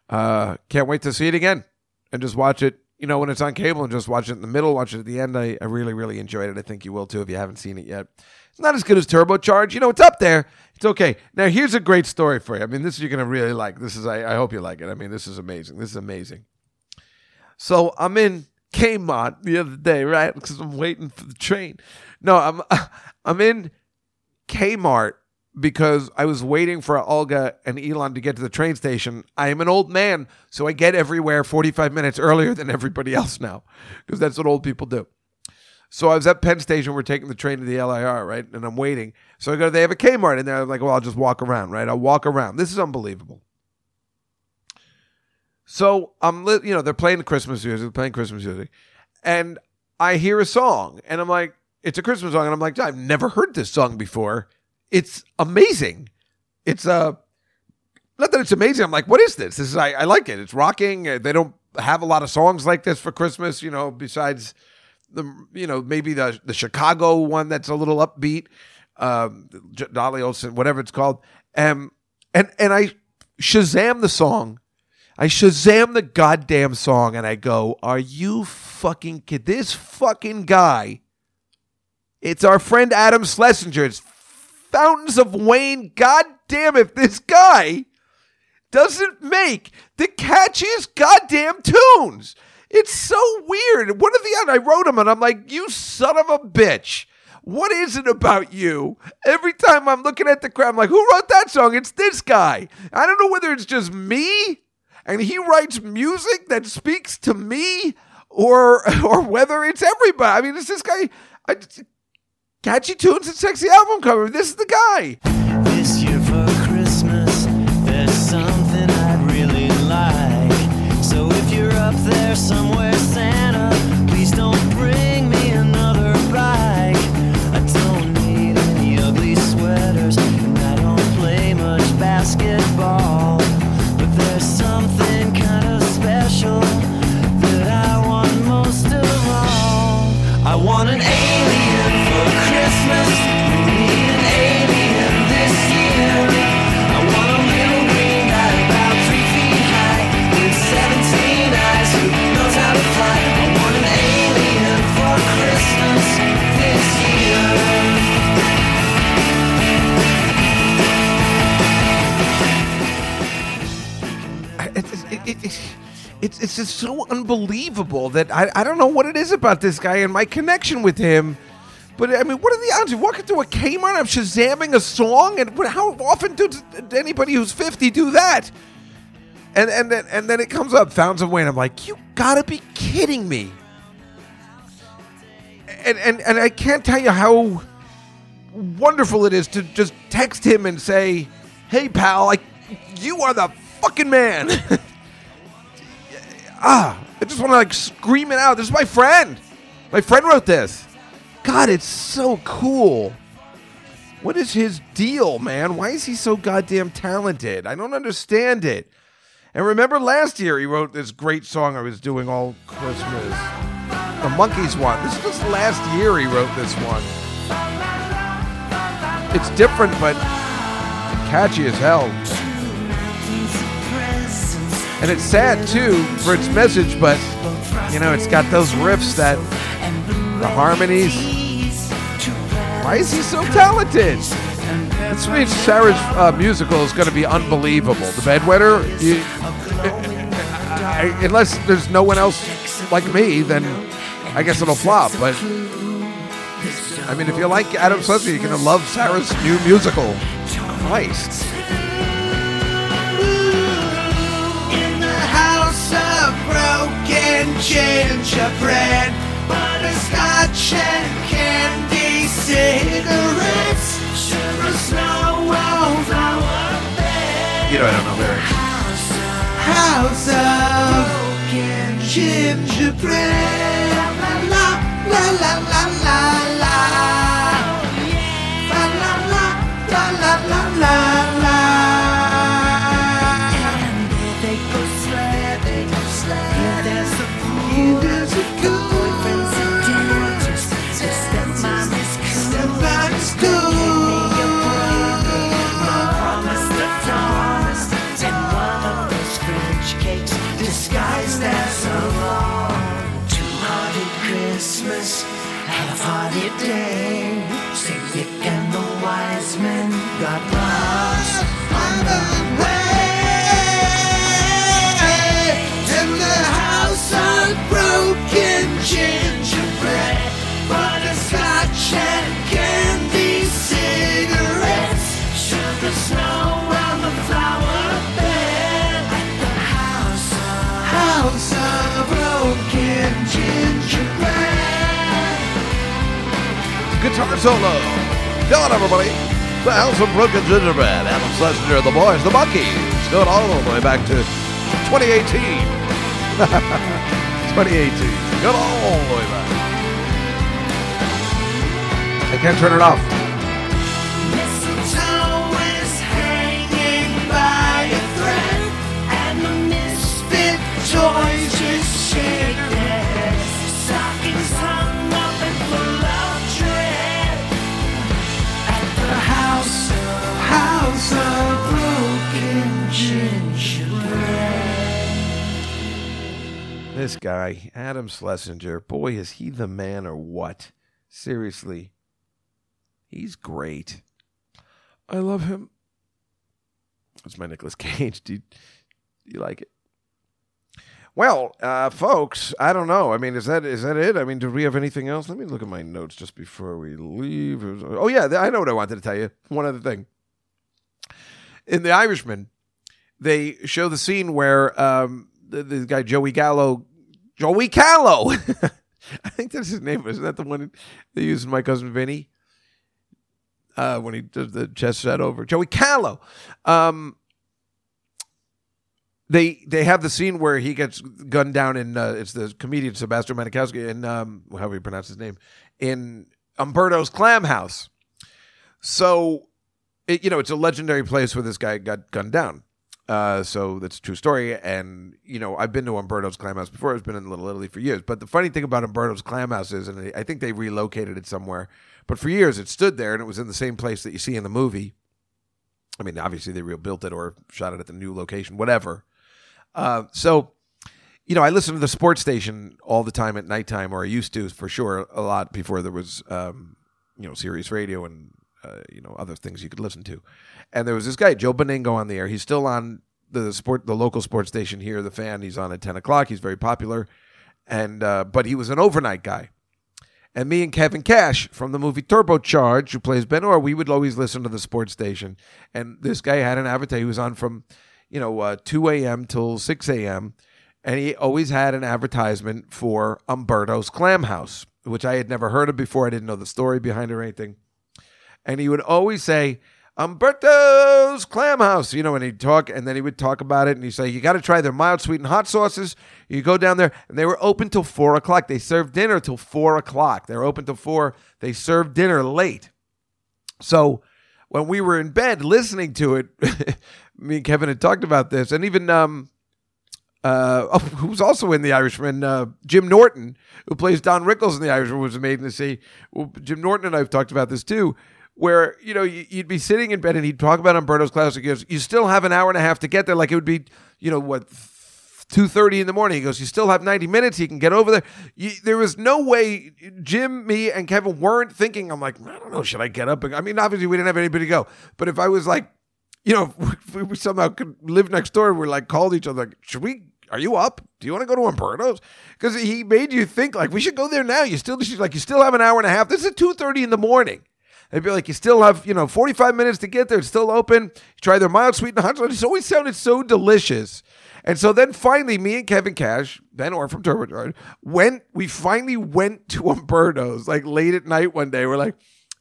Uh, can't wait to see it again and just watch it. You know, when it's on cable and just watch it in the middle, watch it at the end. I, I really, really enjoyed it. I think you will too if you haven't seen it yet. It's not as good as Turbocharge. You know, it's up there. It's okay. Now, here's a great story for you. I mean, this you're going to really like. This is, I, I hope you like it. I mean, this is amazing. This is amazing. So I'm in Kmart the other day, right? Because I'm waiting for the train. No, I'm I'm in Kmart because I was waiting for Olga and Elon to get to the train station. I am an old man, so I get everywhere 45 minutes earlier than everybody else now because that's what old people do. So I was at Penn Station. We're taking the train to the LIRR, right? And I'm waiting. So I go, they have a Kmart in there. I'm like, well, I'll just walk around, right? I'll walk around. This is unbelievable. So I'm, li- you know, they're playing Christmas music, they're playing Christmas music, and I hear a song, and I'm like, it's a Christmas song, and I'm like, I've never heard this song before. It's amazing. It's uh, not that it's amazing. I'm like, what is this? This is I, I like it. It's rocking. Uh, They don't have a lot of songs like this for Christmas, you know, besides the you know maybe the the Chicago one that's a little upbeat, um, Dolly Olsen, whatever it's called. Um, and and I Shazam the song. I Shazam the goddamn song, and I go, "Are you fucking kid? This fucking guy." It's our friend Adam Schlesinger. It's Fountains of Wayne. God damn if this guy doesn't make the catchiest goddamn tunes. It's so weird. What are the end, I wrote him and I'm like, you son of a bitch. What is it about you? Every time I'm looking at the crowd, I'm like, who wrote that song? It's this guy. I don't know whether it's just me and he writes music that speaks to me or or whether it's everybody. I mean, it's this guy. I, catchy tunes and sexy album cover. This is the guy. This year for Christmas, there's something I'd really like. So if you're up there somewhere, it's, it's just so unbelievable that I, I don't know what it is about this guy and my connection with him. But I mean, what are the odds? You walk into a Kmart, I'm shazamming a song, and how often does anybody who's 50 do that? And and then and then it comes up, Fountains of Wayne. I'm like, you gotta be kidding me. And and and I can't tell you how wonderful it is to just text him and say, "Hey, pal, like you are the fucking man." ah, I just want to like scream it out. This is my friend. My friend wrote this. God, it's so cool. What is his deal, man? Why is he so goddamn talented? I don't understand it. And remember last year he wrote this great song I was doing all Christmas. The Monkees one. This is just last year he wrote this one. It's different, but catchy as hell. And it's sad too for its message, but you know, it's got those riffs that the harmonies. Why is he so talented? This means Sarah's uh, musical is going to be unbelievable. The Bedwetter, you, I- unless there's no one else like me, then I guess it'll flop. But I mean, if you like Adam Sandler, you're going to love Sarah's new musical. Christ. Gingerbread, butterscotch and candy cigarettes, sugar snow on flower bed. You know, I don't know lyrics. House of broken gingerbread. La la la la la la. Guitar solo. Fill it, everybody. The House of Broken Gingerbread. Adam Schlesinger, the boys, the Monkees. Going all the way back to 2018. 2018. Good all the way back. I can't turn it off. This guy, Adam Schlesinger, boy, is he the man or what? Seriously. He's great. I love him. That's my Nicolas Cage. Do you, do you like it? Well, uh, folks, I don't know. I mean, is that is that it? I mean, do we have anything else? Let me look at my notes just before we leave. Oh yeah, I know what I wanted to tell you. One other thing. In The Irishman, they show the scene where um, the, the guy Joey Gallo, Joey Callow, I think that's his name. Isn't that the one they used in My Cousin Vinny? Uh, when he does the chest set over Joey Callow. Um, they they have the scene where he gets gunned down in uh, it's the comedian Sebastian Maniscalco in um, however you pronounce his name in Umberto's Clam House. So, it, you know, it's a legendary place where this guy got gunned down. Uh, so that's a true story. And, you know, I've been to Umberto's Clam House before. I've been in Little Italy for years. But the funny thing about Umberto's Clam House is, and I think they relocated it somewhere, but for years it stood there and it was in the same place that you see in the movie. I mean, obviously they rebuilt it or shot it at the new location, whatever. Uh, so, you know, I listen to the sports station all the time at nighttime, or I used to for sure a lot before there was, um, you know, Sirius Radio and uh, you know other things you could listen to. And there was this guy Joe Benigno on the air. He's still on the sport, the local sports station here, the fan. He's on at ten o'clock. He's very popular, and uh, but he was an overnight guy. And me and Kevin Cash from the movie Turbocharge, who plays Ben Orr, we would always listen to the sports station. And this guy had an avatar. He was on from, you know, uh, 2 a.m. till 6 a.m. And he always had an advertisement for Umberto's Clam House, which I had never heard of before. I didn't know the story behind it or anything. And he would always say, Umberto's Clam House, you know, and he'd talk, and then he would talk about it, and he'd say, You got to try their mild, sweet, and hot sauces. You go down there, and they were open till four o'clock. They served dinner till four o'clock. They're open till four. They served dinner late. So when we were in bed listening to it, me and Kevin had talked about this, and even um, uh, oh, who's also in The Irishman, uh, Jim Norton, who plays Don Rickles in The Irishman, was amazing to see. Well, Jim Norton and I have talked about this too, where you know you- you'd be sitting in bed and he'd talk about Umberto's Classic. He goes, "You still have an hour and a half to get there. Like it would be, you know, what." 2.30 in the morning he goes you still have 90 minutes you can get over there you, there was no way jim me and kevin weren't thinking i'm like i don't know should i get up i mean obviously we didn't have anybody to go but if i was like you know, if we somehow could live next door, we're like called each other, like, should we? Are you up? Do you want to go to Umberto's? Because he made you think like we should go there now. You still, like, you still have an hour and a half. This is two thirty in the morning. They'd be like, you still have, you know, 45 minutes to get there. It's still open. Try their mild, sweet, and hot sauce. It's always sounded so delicious. And so then finally, me and Kevin Cash, Ben Orr from Turbocharge, went, we finally went to Umberto's like late at night one day. We're like,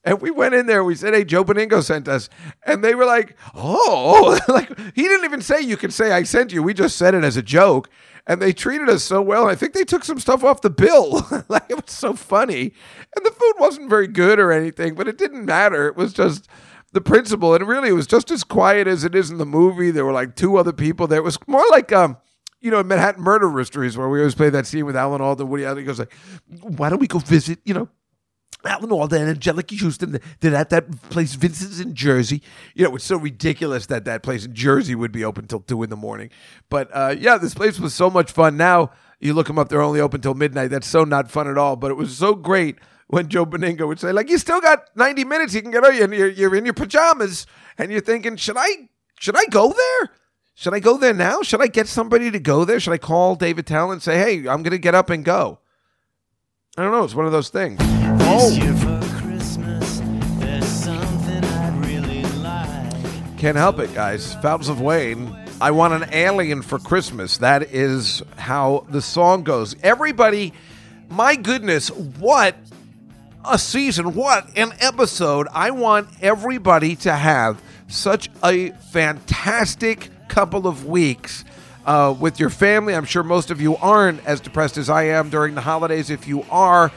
and we went in there. We said, "Hey, Joe Benigno sent us," and they were like, "Oh!" like he didn't even say you could say I sent you. We just said it as a joke, and they treated us so well. I think they took some stuff off the bill. like it was so funny, and the food wasn't very good or anything, but it didn't matter. It was just the principle, and really, it was just as quiet as it is in the movie. There were like two other people there. It was more like um you know, Manhattan Murder Mysteries, where we always play that scene with Alan Alda, Woody Allen. He goes like, "Why don't we go visit?" You know, Alan Alda and Anjelica Huston. They're at that place, Vincent's in Jersey. You know, it's so ridiculous that that place in Jersey would be open till two in the morning. But uh, yeah, this place was so much fun. Now you look them up; they're only open till midnight. That's so not fun at all. But it was so great when Joe Benigno would say, like, "You still got ninety minutes. You can get out. You're, you're in your pajamas, and you're thinking, should I should I go there?" Should I go there now? Should I get somebody to go there? Should I call Dave Attell and say, "Hey, I'm going to get up and go"? I don't know. It's one of those things. Can't help it, guys. Fountains of Wayne. I want an alien for Christmas. That is how the song goes. Everybody, my goodness, what a season. What an episode. I want everybody to have such a fantastic couple of weeks. uh, with your family. I'm sure most of you aren't as depressed as I am during the holidays. If you are,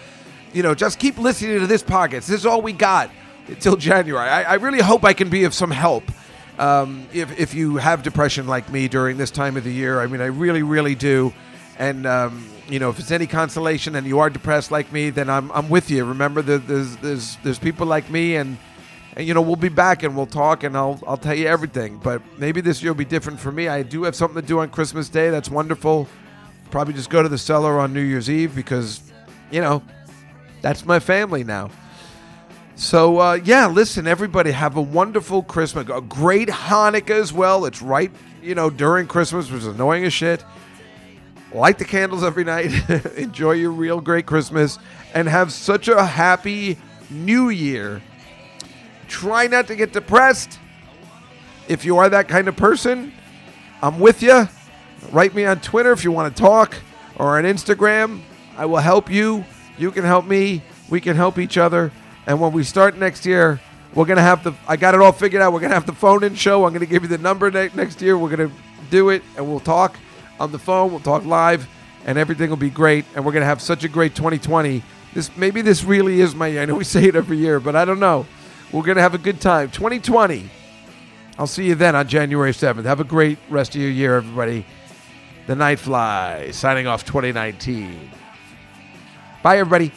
you know, just keep listening to this podcast. This is all we got until January. I, I really hope I can be of some help. Um, if, if you have depression like me during this time of the year, I mean, I really, really do. And, um, you know, if it's any consolation and you are depressed like me, then I'm, I'm with you. Remember, there's, there's, there's people like me, and, and, you know, we'll be back and we'll talk and I'll, I'll tell you everything. But maybe this year will be different for me. I do have something to do on Christmas Day. That's wonderful. Probably just go to the cellar on New Year's Eve because, you know, that's my family now. So uh, yeah, listen, everybody, have a wonderful Christmas, a great Hanukkah as well. It's right, you know, during Christmas, which is annoying as shit. Light the candles every night. Enjoy your real great Christmas, and have such a happy New Year. Try not to get depressed. If you are that kind of person, I'm with you. Write me on Twitter if you want to talk, or on Instagram. I will help you. You can help me. We can help each other. And when we start next year, we're gonna have the. I got it all figured out. We're gonna have the phone in show. I'm gonna give you the number ne- next year. We're gonna do it, and we'll talk on the phone. We'll talk live, and everything will be great. And we're gonna have such a great 2020. This maybe this really is my year. I know we say it every year, but I don't know. We're gonna have a good time. 2020. I'll see you then on January 7th. Have a great rest of your year, everybody. The Night Fly signing off 2019. Bye, everybody.